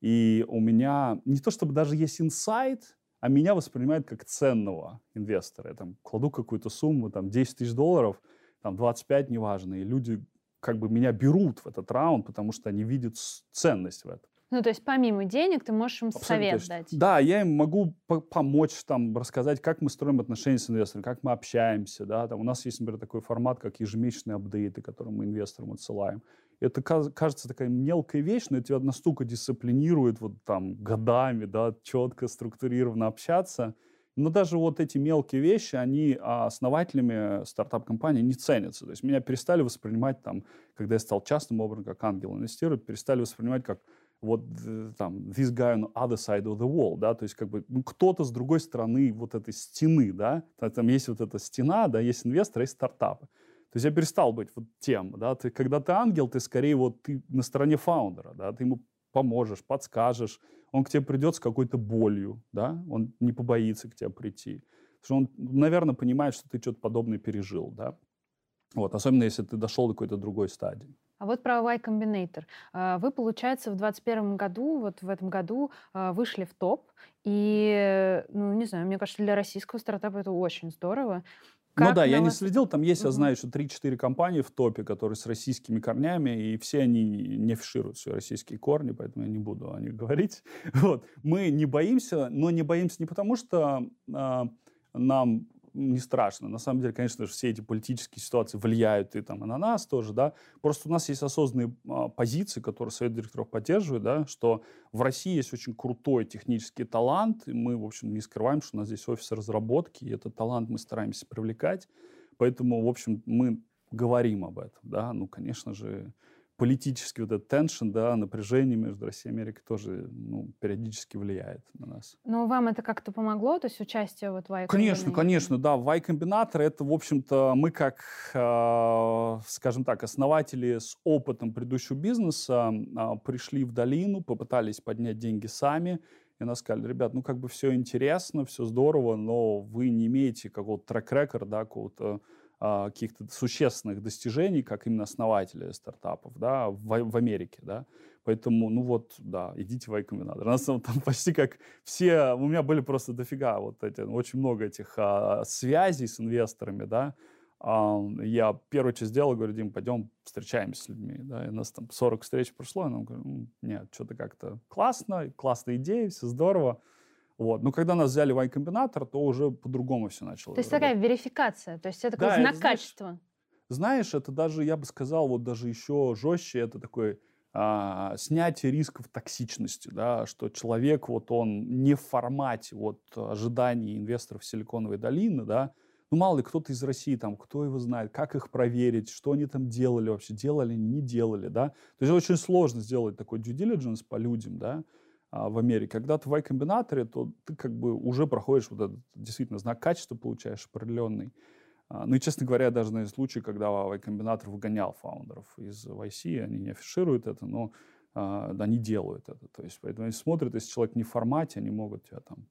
и у меня не то чтобы даже есть инсайт, а меня воспринимают как ценного инвестора. Я там кладу какую-то сумму, там 10 тысяч долларов, там 25, неважно, и люди как бы меня берут в этот раунд, потому что они видят ценность в этом. Ну, то есть помимо денег ты можешь им Абсолютно совет точно. дать. Да, я им могу помочь, там, рассказать, как мы строим отношения с инвестором, как мы общаемся. Да? Там, у нас есть, например, такой формат, как ежемесячные апдейты, которые мы инвесторам отсылаем. Это кажется такая мелкая вещь, но это тебя настолько дисциплинирует вот там годами, да, четко, структурированно общаться. Но даже вот эти мелкие вещи, они а, основателями стартап-компании не ценятся. То есть меня перестали воспринимать там, когда я стал частным образом, как ангел инвестировать, перестали воспринимать как вот э, там this guy on other side of the wall, да, то есть как бы ну, кто-то с другой стороны вот этой стены, да, там есть вот эта стена, да, есть инвестор, есть стартапы. То есть я перестал быть вот тем, да, ты, когда ты ангел, ты скорее вот ты на стороне фаундера, да, ты ему поможешь, подскажешь, он к тебе придет с какой-то болью, да, он не побоится к тебе прийти. Потому что он, наверное, понимает, что ты что-то подобное пережил, да. Вот, особенно если ты дошел до какой-то другой стадии. А вот про Y Combinator. А, вы, получается, в 2021 году, вот в этом году а, вышли в топ. И, ну, не знаю, мне кажется, для российского стартапа это очень здорово. Ну как ну да, я вас... не следил, там есть, угу. я знаю, что 3-4 компании в топе, которые с российскими корнями, и все они не афишируют свои российские корни, поэтому я не буду о них говорить. Вот. Мы не боимся, но не боимся не потому, что э, нам не страшно. На самом деле, конечно же, все эти политические ситуации влияют и, там, и на нас тоже, да. Просто у нас есть осознанные а, позиции, которые Совет директоров поддерживает, да, что в России есть очень крутой технический талант, и мы, в общем, не скрываем, что у нас здесь офис разработки, и этот талант мы стараемся привлекать. Поэтому, в общем, мы говорим об этом, да. Ну, конечно же, политический вот этот теншн, да, напряжение между Россией и Америкой тоже ну, периодически влияет на нас. Но вам это как-то помогло, то есть участие вот в Конечно, конечно, да. Y-комбинатор это, в общем-то, мы как, э, скажем так, основатели с опытом предыдущего бизнеса э, пришли в долину, попытались поднять деньги сами, и нас сказали, ребят, ну как бы все интересно, все здорово, но вы не имеете какого-то трек-рекорда, да, какого-то а, каких-то существенных достижений, как именно основатели стартапов, да, в, в Америке, да. Поэтому, ну вот, да, идите в iCombinator. У нас там, почти как все, у меня были просто дофига вот эти, очень много этих а, связей с инвесторами, да. А, я первую часть сделал, говорю, Дим, пойдем встречаемся с людьми, да, и у нас там 40 встреч прошло, и нам говорю, нет, что-то как-то классно, классная идея, все здорово. Вот. Но когда нас взяли в Y-комбинатор, то уже по-другому все начало. То есть работать. такая верификация, то есть это такой да, знак это, качества. Знаешь, это даже, я бы сказал, вот даже еще жестче, это такой а, снятие рисков токсичности, да, что человек, вот он не в формате вот ожиданий инвесторов Силиконовой долины, да, ну, мало ли, кто-то из России, там, кто его знает, как их проверить, что они там делали вообще, делали, не делали, да. То есть очень сложно сделать такой due diligence по людям, да, в Америке. Когда ты в Y-комбинаторе, то ты как бы уже проходишь вот этот действительно знак качества, получаешь определенный. А, ну и, честно говоря, даже на случай, когда Y-комбинатор выгонял фаундеров из YC, они не афишируют это, но а, они делают это. То есть, поэтому они смотрят, если человек не в формате, они могут тебя там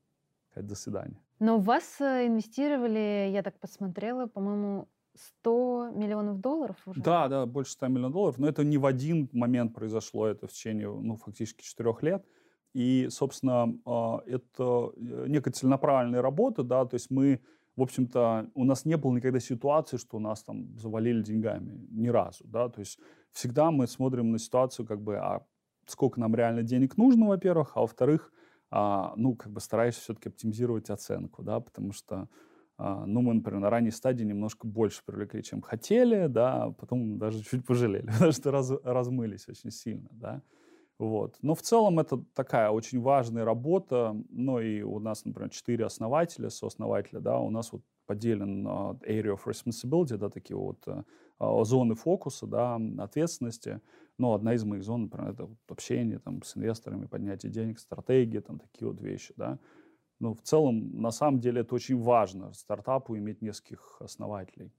сказать «до свидания». Но в вас э, инвестировали, я так посмотрела, по-моему, 100 миллионов долларов уже? Да, да, больше 100 миллионов долларов. Но это не в один момент произошло, это в течение, ну, фактически четырех лет. И, собственно, а, это э, некая целенаправленная работа, да, то есть мы в общем-то, у нас не было никогда ситуации, что нас там завалили деньгами. Ни разу, да. То есть всегда мы смотрим на ситуацию, как бы, а сколько нам реально денег нужно, во-первых, а во-вторых, а, ну, как бы стараешься все-таки оптимизировать оценку, да, потому что, а, ну, мы, например, на ранней стадии немножко больше привлекли, чем хотели, да, а потом даже чуть пожалели, потому что раз, размылись очень сильно, да. Вот. Но в целом это такая очень важная работа. Ну и у нас, например, четыре основателя, сооснователя, да, у нас вот поделен uh, area of responsibility, да, такие вот uh, зоны фокуса, да, ответственности. Но одна из моих зон, например, это общение там, с инвесторами, поднятие денег, стратегия, там такие вот вещи, да. Но в целом, на самом деле, это очень важно стартапу иметь нескольких основателей.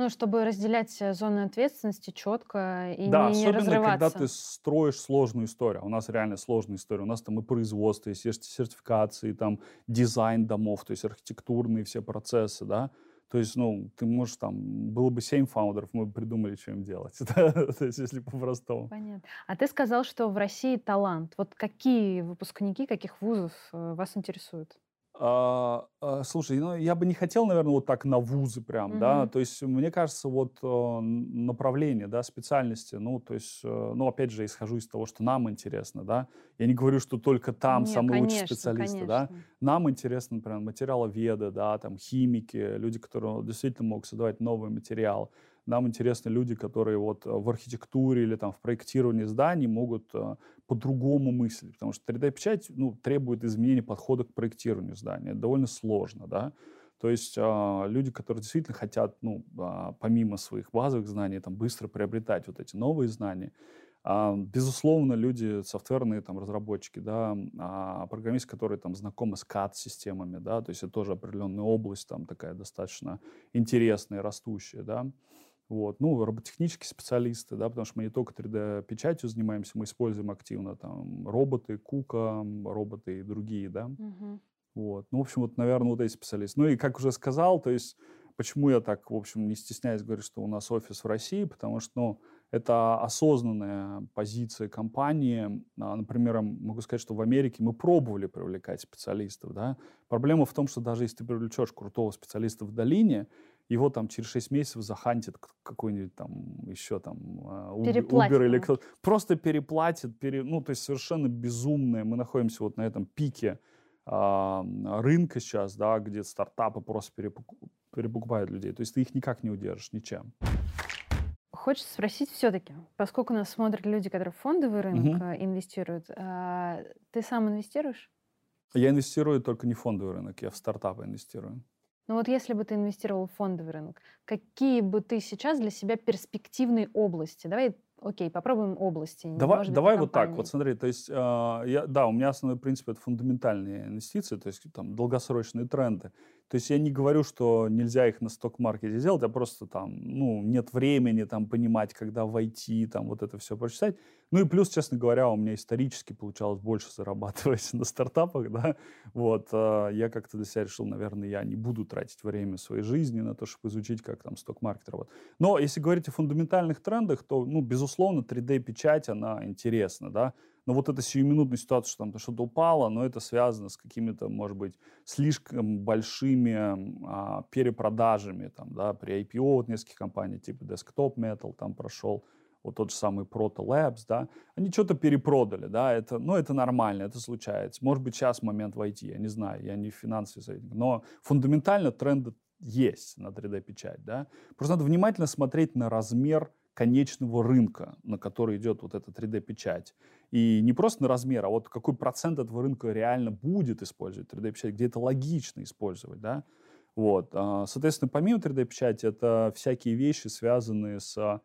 Ну, чтобы разделять э, зоны ответственности четко и да, не, не особенно, разрываться. когда ты строишь сложную историю. У нас реально сложная история. У нас там и производство, и сертификации, там дизайн домов, то есть архитектурные все процессы, да. То есть, ну, ты можешь там, было бы семь фаундеров, мы бы придумали, что им делать. То есть, если по-простому. Понятно. А ты сказал, что в России талант. Вот какие выпускники, каких вузов э, вас интересуют? А, а, слушай, ну я бы не хотел, наверное, вот так на вузы прям, да. Мгм. То есть мне кажется, вот э, направление, да, специальности, ну, то есть, э, ну, опять же, исхожу из того, что нам интересно, да. Я не говорю, что только там Не, самые лучшие конечно, специалисты, да. конечно. Нам интересно, например, материаловеды, да, там химики, люди, которые действительно могут создавать новый материал. Нам интересны люди, которые вот э, в архитектуре или там в проектировании зданий могут э, по-другому мыслить, потому что 3D-печать ну, требует изменения подхода к проектированию здания. Это довольно сложно, да. То есть э, люди, которые действительно хотят, ну, э, помимо своих базовых знаний, там, быстро приобретать вот эти новые знания, э, безусловно, люди, софтверные там, разработчики, да, э, программисты, которые там знакомы с CAD-системами, да, то есть это тоже определенная область там такая достаточно интересная, растущая, да. Вот. Ну, роботехнические специалисты, да, потому что мы не только 3D-печатью занимаемся, мы используем активно там роботы, Кука, роботы и другие, да. Мгм. Вот. Ну, в общем, вот, наверное, вот эти специалисты. Ну и, как уже сказал, то есть, почему я так, в общем, не стесняюсь говорить, что у нас офис в России, потому что, ну, это осознанная позиция компании. А, Например, могу сказать, что в Америке мы пробовали привлекать специалистов, да. Проблема в том, что даже если ты привлечешь крутого специалиста в долине, его там через 6 месяцев захантит какой-нибудь там еще там а, Uber или ему. кто просто переплатит, пере, ну то есть совершенно безумное. Мы находимся вот на этом пике а, рынка сейчас, да, где стартапы просто перепоку- перепокупают людей. То есть ты их никак не удержишь ничем. Хочется спросить все-таки, поскольку нас смотрят люди, которые в фондовый рынок э, инвестируют, а, ты сам инвестируешь? Я инвестирую только не в фондовый рынок, я в стартапы инвестирую. Ну вот если бы ты инвестировал в фондовый рынок, какие бы ты сейчас для себя перспективные области? Давай, окей, попробуем области. Давай, может давай вот так, вот смотри, то есть, а, я, да, у меня основной принцип это фундаментальные инвестиции, то есть там долгосрочные тренды. То есть я не говорю, что нельзя их на сток-маркете сделать, а просто там, ну, нет времени там понимать, когда войти, там вот это все прочитать. Ну и плюс, честно говоря, у меня исторически получалось больше зарабатывать на стартапах, да. Вот, а, я как-то для себя решил, наверное, я не буду тратить время своей жизни на то, чтобы изучить, как там сток-маркет работает. Но если говорить о фундаментальных трендах, то, ну, безусловно, 3D-печать, она интересна, да. Но вот эта сиюминутная ситуация, что там что-то упало, но это связано с какими-то, может быть, слишком большими а, перепродажами, там, да, при IPO вот нескольких компаний, типа Desktop Metal там прошел, вот тот же самый Proto Labs, да, они что-то перепродали, да, это, ну, это нормально, это случается. Может быть, сейчас момент войти, я не знаю, я не финансовый советник, но фундаментально тренды есть на 3D-печать, да. Просто надо внимательно смотреть на размер конечного рынка, на который идет вот эта 3D-печать. И не просто на размер, а вот какой процент этого рынка реально будет использовать 3D-печать, где это логично использовать, да. Вот. а, Соответственно, помимо 3D-печати, это всякие вещи, связанные с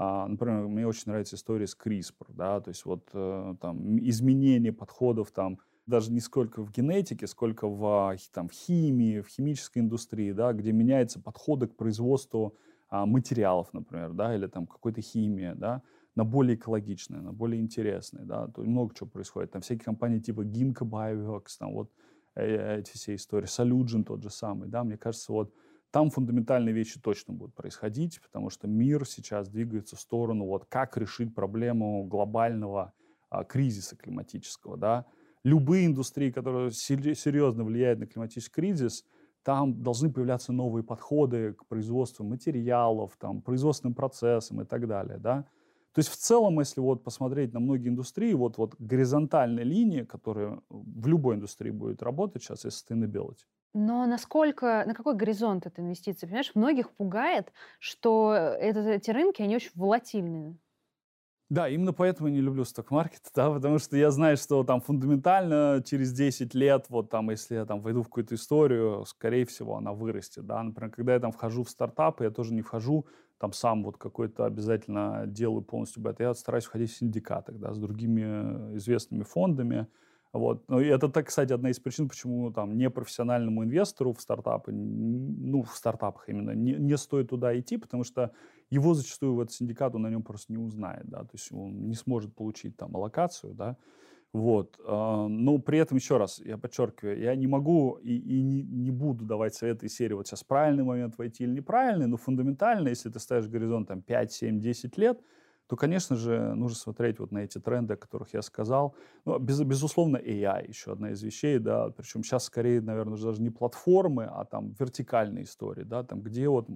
Например, мне очень нравится история с CRISPR, да, то есть вот э, там изменение подходов там даже не сколько в генетике, сколько в, а, там, в химии, в химической индустрии, да, где меняются подходы к производству а, материалов, например, да, или там какой-то химии, да, на более экологичные, на более интересные, да, то много чего происходит. Там всякие компании типа Ginkgo Bioworks, там вот э, эти все истории, Solution тот же самый, да, мне кажется, вот там фундаментальные вещи точно будут происходить, потому что мир сейчас двигается в сторону, вот как решить проблему глобального а, кризиса климатического, да. Любые индустрии, которые сер- серьезно влияют на климатический кризис, там должны появляться новые подходы к производству материалов, там, производственным процессам и так далее, да. То есть в целом, если вот посмотреть на многие индустрии, вот, вот горизонтальная линия, которая в любой индустрии будет работать сейчас, это sustainability. Но насколько, на какой горизонт эта инвестиция? Понимаешь, многих пугает, что э, это, эти рынки, они очень волатильные. Да, именно поэтому я не люблю сток-маркет, да, потому что я знаю, что там фундаментально через 10 лет, вот там, если я там войду в какую-то историю, скорее всего, она вырастет, да. Например, когда я там вхожу в стартапы, я тоже не вхожу там сам вот какой-то обязательно делаю полностью бета. Я стараюсь входить в синдикатах, да, с другими известными фондами, вот. Ну, и это, кстати, одна из причин, почему там непрофессиональному инвестору в стартапы, ну, в стартапах именно, не, не стоит туда идти, потому что его зачастую в этот синдикат он на нем просто не узнает, да, то есть он не сможет получить там аллокацию, да, вот. А, но при этом, еще раз, я подчеркиваю, я не могу и, и не, не буду давать советы из серии, вот сейчас правильный момент войти или неправильный, но фундаментально, если ты ставишь горизонт там 5, 7, 10 лет, то, конечно же, нужно смотреть вот на эти тренды, о которых я сказал. Ну, без, безусловно, AI еще одна из вещей, да, причем сейчас скорее, наверное, даже не платформы, а там вертикальные истории, да, там где вот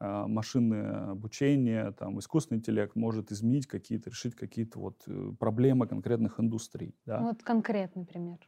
а, машинное обучение, там, искусственный интеллект может изменить какие-то, решить какие-то вот э, проблемы конкретных индустрий. Да. Вот конкретный пример.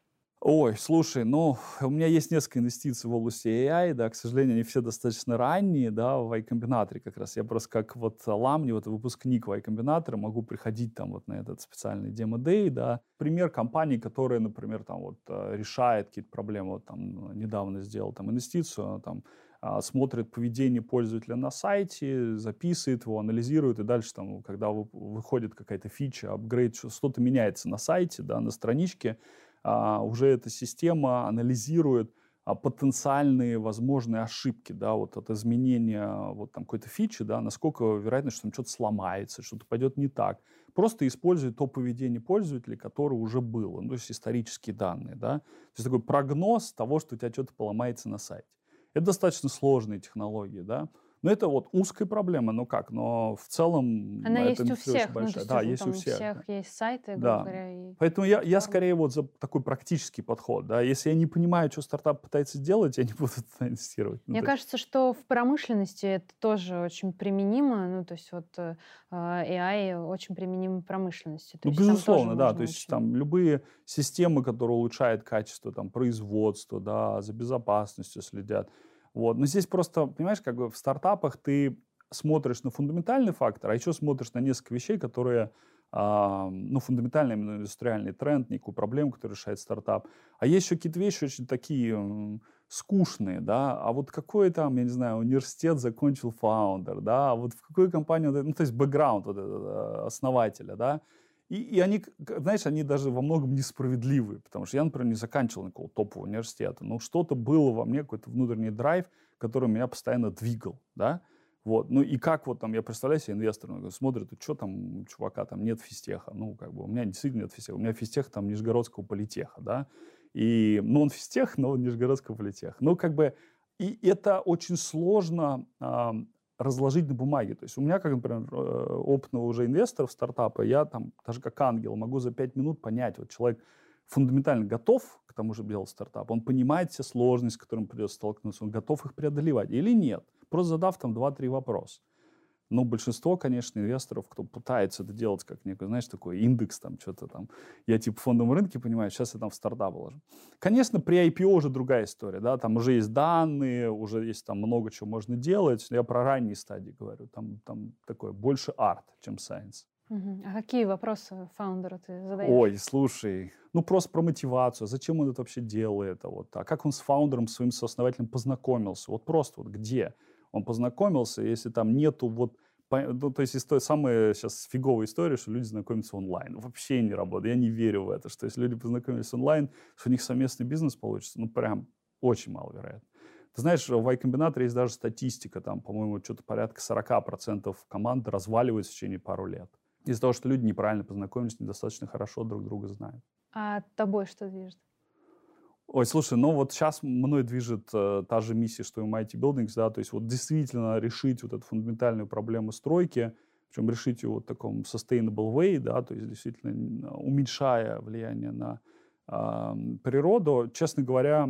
Ой, слушай, ну, у меня есть несколько инвестиций в области AI, да, к сожалению, они все достаточно ранние, да, в iCombinator как раз. Я просто как вот ламни, вот выпускник в iCombinator, могу приходить там вот на этот специальный демо-дей, да. Пример компании, которая, например, там вот э, решает какие-то проблемы, вот там недавно сделал там инвестицию, там а, смотрит поведение пользователя на сайте, записывает его, анализирует, и дальше, там, когда выходит какая-то фича, апгрейд, что-то меняется на сайте, да, на страничке, уже эта система анализирует а, потенциальные возможные ошибки, да, вот от изменения вот там какой-то фичи, да, насколько вероятно, что там что-то сломается, что-то пойдет не так. Просто использует то поведение пользователя, которое уже было, ну, то есть исторические данные, да. То есть такой прогноз того, что у тебя что-то поломается на сайте. Это достаточно сложные технологии, да. Но это вот узкая проблема, ну как, но в целом Она это есть у всех, большая. ну, то есть да, есть у всех. всех есть сайты, да. говоря, и Поэтому я, я скорее вот за такой практический подход, да. Если я не понимаю, что стартап пытается сделать, я не буду туда инвестировать. Ну, Мне кажется, что в промышленности это тоже очень применимо, ну то есть вот э, AI очень применим в промышленности. То ну безусловно, да, то есть очень... там любые системы, которые улучшают качество там производства, да, за безопасностью следят. Вот. Но здесь просто, понимаешь, как бы в стартапах ты смотришь на фундаментальный фактор, а еще смотришь на несколько вещей, которые, э, ну, фундаментальный именно индустриальный тренд, некую проблему, которую решает стартап. А есть еще какие-то вещи очень такие э, скучные, да, а вот какой там, я не знаю, университет закончил фаундер, да, а вот в какую компанию, ну, то есть бэкграунд вот этого основателя, да, и, и они, знаешь, они даже во многом несправедливые, потому что я, например, не заканчивал никакого топового университета, но что-то было во мне, какой-то внутренний драйв, который меня постоянно двигал, да, вот. Ну и как вот там, я представляю себе инвестор, он смотрит, что там у чувака там нет физтеха. Ну, как бы у меня действительно нет физтеха. У меня физтех там Нижегородского политеха, да. И, ну, он физтех, но он Нижегородского политеха. Ну, как бы, и это очень сложно разложить на бумаге. То есть у меня, как, например, э, опытного уже инвестора в стартапы, я там, даже как ангел, могу за пять минут понять, вот человек фундаментально готов к тому же делать стартап, он понимает все сложности, с которыми придется столкнуться, он готов их преодолевать или нет, просто задав там 2-3 вопроса. Но большинство, конечно, инвесторов, кто пытается это делать как некий, знаешь, такой индекс, там, что-то там, я типа в фондовом рынке понимаю, сейчас я там в стартап вложу. Конечно, при IPO уже другая история, да, там уже есть данные, уже есть там много чего можно делать. Я про ранние стадии говорю, там, там такое больше арт, чем science. А какие вопросы фаундеру ты задаешь? Ой, слушай, ну просто про мотивацию, зачем он это вообще делает, а вот, а как он с фаундером, своим сооснователем познакомился, вот просто вот где он познакомился, если там нету вот ну, то есть история, самая сейчас фиговая история, что люди знакомятся онлайн. Вообще не работает. Я не верю в это, что если люди познакомились онлайн, что у них совместный бизнес получится. Ну, прям очень маловероятно. Ты знаешь, в iCombinator есть даже статистика, там, по-моему, что-то порядка 40% команд разваливаются в течение пару лет. Из-за того, что люди неправильно познакомились, недостаточно хорошо друг друга знают. А тобой что движет? Ой, слушай, ну вот сейчас мной движет э, та же миссия, что и Mighty Buildings, да, то есть вот действительно решить вот эту фундаментальную проблему стройки, причем решить ее вот в таком sustainable way, да, то есть действительно уменьшая влияние на природу. Честно говоря,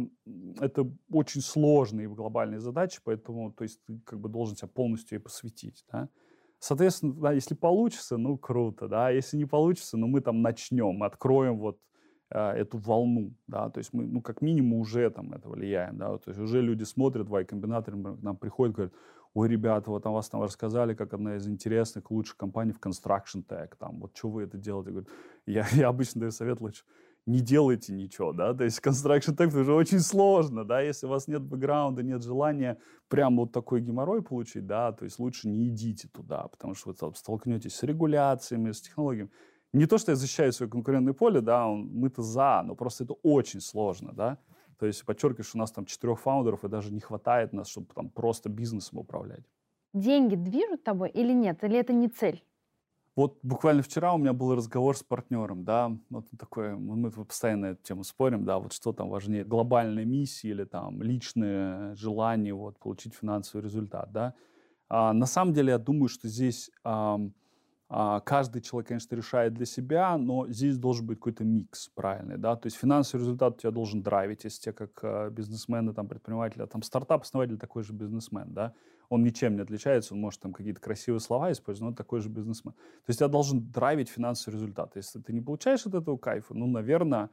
это очень сложные глобальные задачи, поэтому то есть, ты как бы должен себя полностью ей посвятить. Да? Соответственно, да, если получится, ну круто, да, если не получится, ну мы там начнем, откроем вот э, эту волну, да, то есть мы, ну как минимум уже там это влияем, да, то есть уже люди смотрят, Y-комбинаторы к нам приходят, говорят, ой, ребята, вот о вас там рассказали, как одна из интересных, лучших компаний в Construction Tech, там, вот что вы это делаете? Я, говорю, я, я обычно даю совет лучше, не делайте ничего, да, то есть construction tech уже очень сложно, да, если у вас нет бэкграунда, нет желания прям вот такой геморрой получить, да, то есть лучше не идите туда, потому что вы там столкнетесь с регуляциями, с технологиями. Не то, что я защищаю свое конкурентное поле, да, мы-то за, но просто это очень сложно, да. То есть подчеркиваю, что у нас там четырех фаундеров, и даже не хватает нас, чтобы там просто бизнесом управлять. Деньги движут тобой или нет? Или это не цель? Вот буквально вчера у меня был разговор с партнером, да, вот такой, мы постоянно эту тему спорим, да, вот что там важнее, глобальная миссия или там личное желание вот получить финансовый результат, да. А, на самом деле я думаю, что здесь а, а, каждый человек, конечно, решает для себя, но здесь должен быть какой-то микс правильный, да, то есть финансовый результат у тебя должен драйвить, если тебя как а, бизнесмена, там, предпринимателя, там, стартап-основатель такой же бизнесмен, да, он ничем не отличается, он может там какие-то красивые слова использовать, но он такой же бизнесмен. То есть тебя должен драйвить финансовый результат. Если ты не получаешь от этого кайфа, ну, наверное,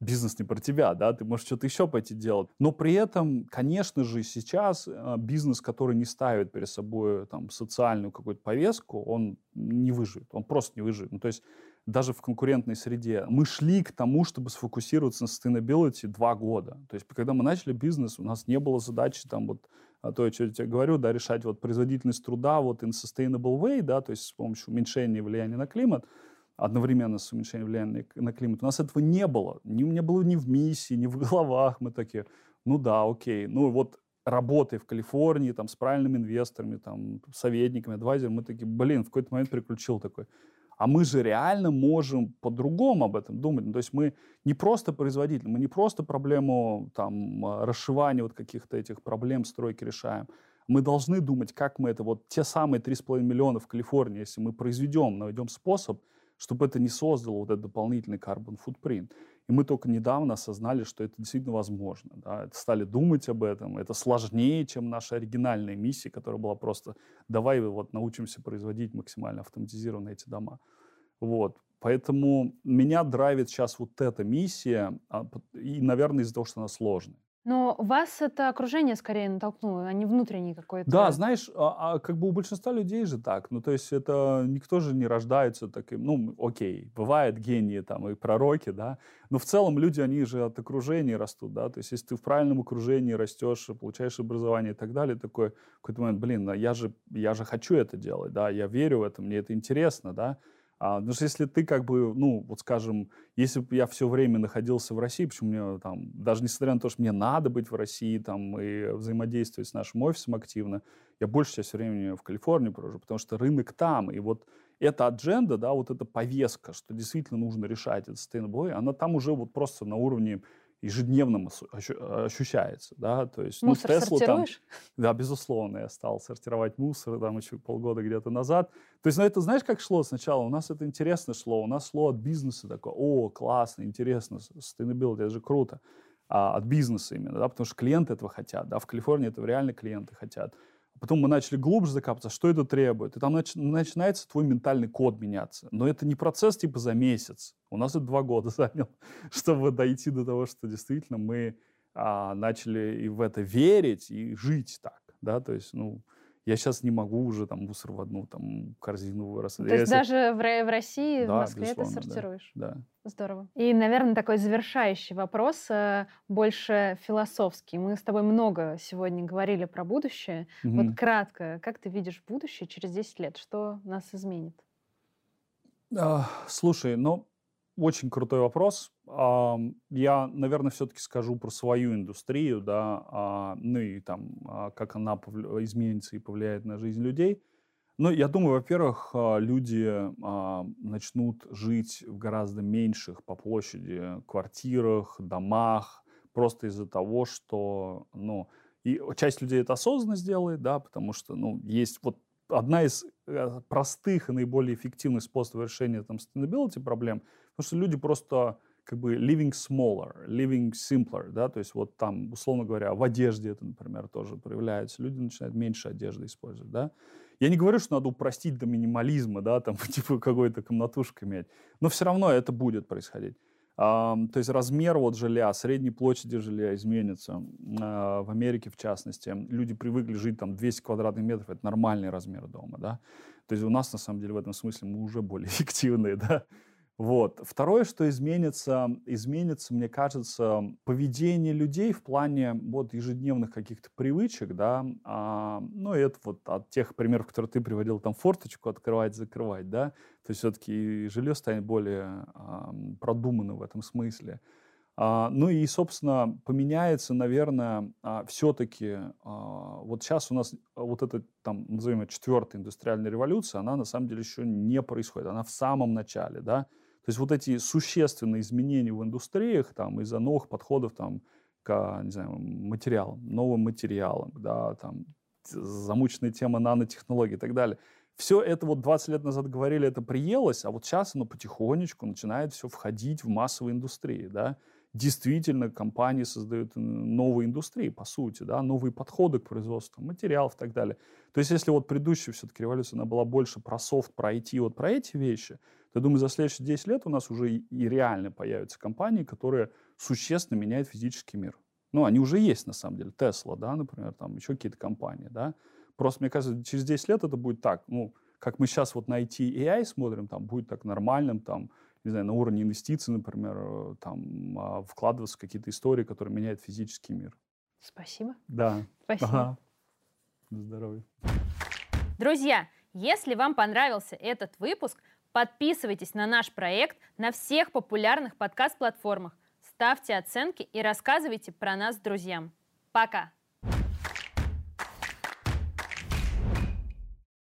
бизнес не про тебя, да, ты можешь что-то еще пойти делать. Но при этом, конечно же, сейчас э, бизнес, который не ставит перед собой там социальную какую-то повестку, он не выживет, он просто не выживет. Ну, то есть даже в конкурентной среде. Мы шли к тому, чтобы сфокусироваться на sustainability два года. То есть, когда мы начали бизнес, у нас не было задачи там вот а то, что я тебе говорю, да, решать вот производительность труда вот in sustainable way, да, то есть с помощью уменьшения влияния на климат, одновременно с уменьшением влияния на климат. У нас этого не было. Не, не было ни в миссии, ни в головах. Мы такие, ну да, окей. Ну вот работая в Калифорнии, там, с правильными инвесторами, там, советниками, адвайзерами, мы такие, блин, в какой-то момент переключил такой, а мы же реально можем по-другому об этом думать. Ну, то есть мы не просто производитель, мы не просто проблему там, а, расшивания вот каких-то этих проблем стройки решаем. Мы должны думать, как мы это, вот те самые 3,5 миллиона в Калифорнии, если мы произведем, найдем способ, чтобы это не создало вот этот дополнительный carbon footprint. И мы только недавно осознали, что это действительно возможно. Да? Стали думать об этом. Это сложнее, чем наша оригинальная миссия, которая была просто «давай вот научимся производить максимально автоматизированно эти дома». Вот. Поэтому меня драйвит сейчас вот эта миссия, а, и, наверное, из-за того, что она сложная. Но вас это окружение скорее натолкнуло, а не внутренний какой-то... Да, знаешь, а, а как бы у большинства людей же так. Ну, то есть это никто же не рождается таким... Ну, окей, бывают гении там и пророки, да, но в целом люди, они же от окружения растут, да, то есть если ты в правильном окружении растешь, получаешь образование и так далее, такой какой-то момент, блин, я же, я же хочу это делать, да, я верю в это, мне это интересно, да, а, потому если ты как бы, ну, вот скажем, если бы я все время находился в России, почему мне там, даже несмотря на то, что мне надо быть в России там и взаимодействовать с нашим офисом активно, я больше часть времени в Калифорнии провожу, потому что рынок там, и вот эта адженда, да, вот эта повестка, что действительно нужно решать это sustainable, она там уже вот просто на уровне ежедневным ощущается, да, то есть... Ну, мусор ну, Tesla сортируешь? Там, да, безусловно, я стал сортировать мусор там еще полгода где-то назад. То есть, ну, это знаешь, как шло сначала? У нас это интересно шло, у нас шло от бизнеса такое, о, классно, интересно, sustainability, это же круто. А, от бизнеса именно, да, потому что клиенты этого хотят, да, в Калифорнии это реально клиенты хотят. Потом мы начали глубже закапываться, что это требует. И там нач- начинается твой ментальный код меняться. Но это не процесс типа за месяц. У нас это два года заняло, чтобы дойти до того, что действительно мы а, начали и в это верить, и жить так. Да? То есть, ну, я сейчас не могу уже там мусор в одну там корзину вырастать. То есть если... даже в, в России, да, в Москве это сортируешь? Да, да. Здорово. И, наверное, такой завершающий вопрос, э, больше философский. Мы с тобой много сегодня говорили про будущее. Угу. Вот кратко, как ты видишь будущее через 10 лет? Что нас изменит? А, слушай, ну, очень крутой вопрос. Я, наверное, все-таки скажу про свою индустрию, да, а, ну и там, а, как она изменится и повлияет на жизнь людей. Ну, я думаю, во-первых, а, люди начнут жить в гораздо меньших по площади квартирах, домах, просто из-за того, что, ну, и часть людей это осознанно сделает, да, потому что, ну, есть вот одна из э, простых и наиболее эффективных способов решения там sustainability проблем – Потому что люди просто как бы living smaller, living simpler, да, то есть вот там, условно говоря, в одежде это, например, тоже проявляется. Люди начинают меньше одежды использовать, да. Я не говорю, что надо упростить до минимализма, да, там, типа какой-то комнатушка иметь, но все равно это будет происходить. А, то есть размер вот жилья, средней площади жилья изменится. А, в Америке, в частности, люди привыкли жить там 200 квадратных метров, это нормальный размер дома, да. То есть у нас, на самом деле, в этом смысле мы уже более эффективные, да. Вот. Второе, что изменится, изменится, мне кажется, поведение людей в плане вот ежедневных каких-то привычек, да, а, ну, это вот от тех примеров, которые ты приводил, там, форточку открывать, закрывать, да, то есть все-таки жилье станет более а, продуманным в этом смысле. А, ну и, собственно, поменяется, наверное, а, все-таки, а, вот сейчас у нас вот эта, там, назовем это, четвертая индустриальная революция, она на самом деле еще не происходит, она в самом начале, да, то есть вот эти существенные изменения в индустриях там, из-за новых подходов там, к не знаю, материалам, новым материалам, да, там, замученная тема нанотехнологий и так далее. Все это вот 20 лет назад говорили, это приелось, а вот сейчас оно потихонечку начинает все входить в массовые индустрии, да. Действительно, компании создают новые индустрии, по сути, да, новые подходы к производству материалов и так далее. То есть, если вот предыдущая все-таки революция, она была больше про софт, про IT, вот про эти вещи, я думаю, за следующие 10 лет у нас уже и реально появятся компании, которые существенно меняют физический мир. Ну, они уже есть, на самом деле. Tesla, да, например, там еще какие-то компании, да. Просто, мне кажется, через 10 лет это будет так, ну, как мы сейчас вот на IT AI смотрим, там, будет так нормальным, там, не знаю, на уровне инвестиций, например, э, там, а, вкладываться в какие-то истории, которые меняют физический мир. Спасибо. Да. Спасибо. Ага. Здоровья. Друзья, если вам понравился этот выпуск, Подписывайтесь на наш проект на всех популярных подкаст-платформах, ставьте оценки и рассказывайте про нас друзьям. Пока!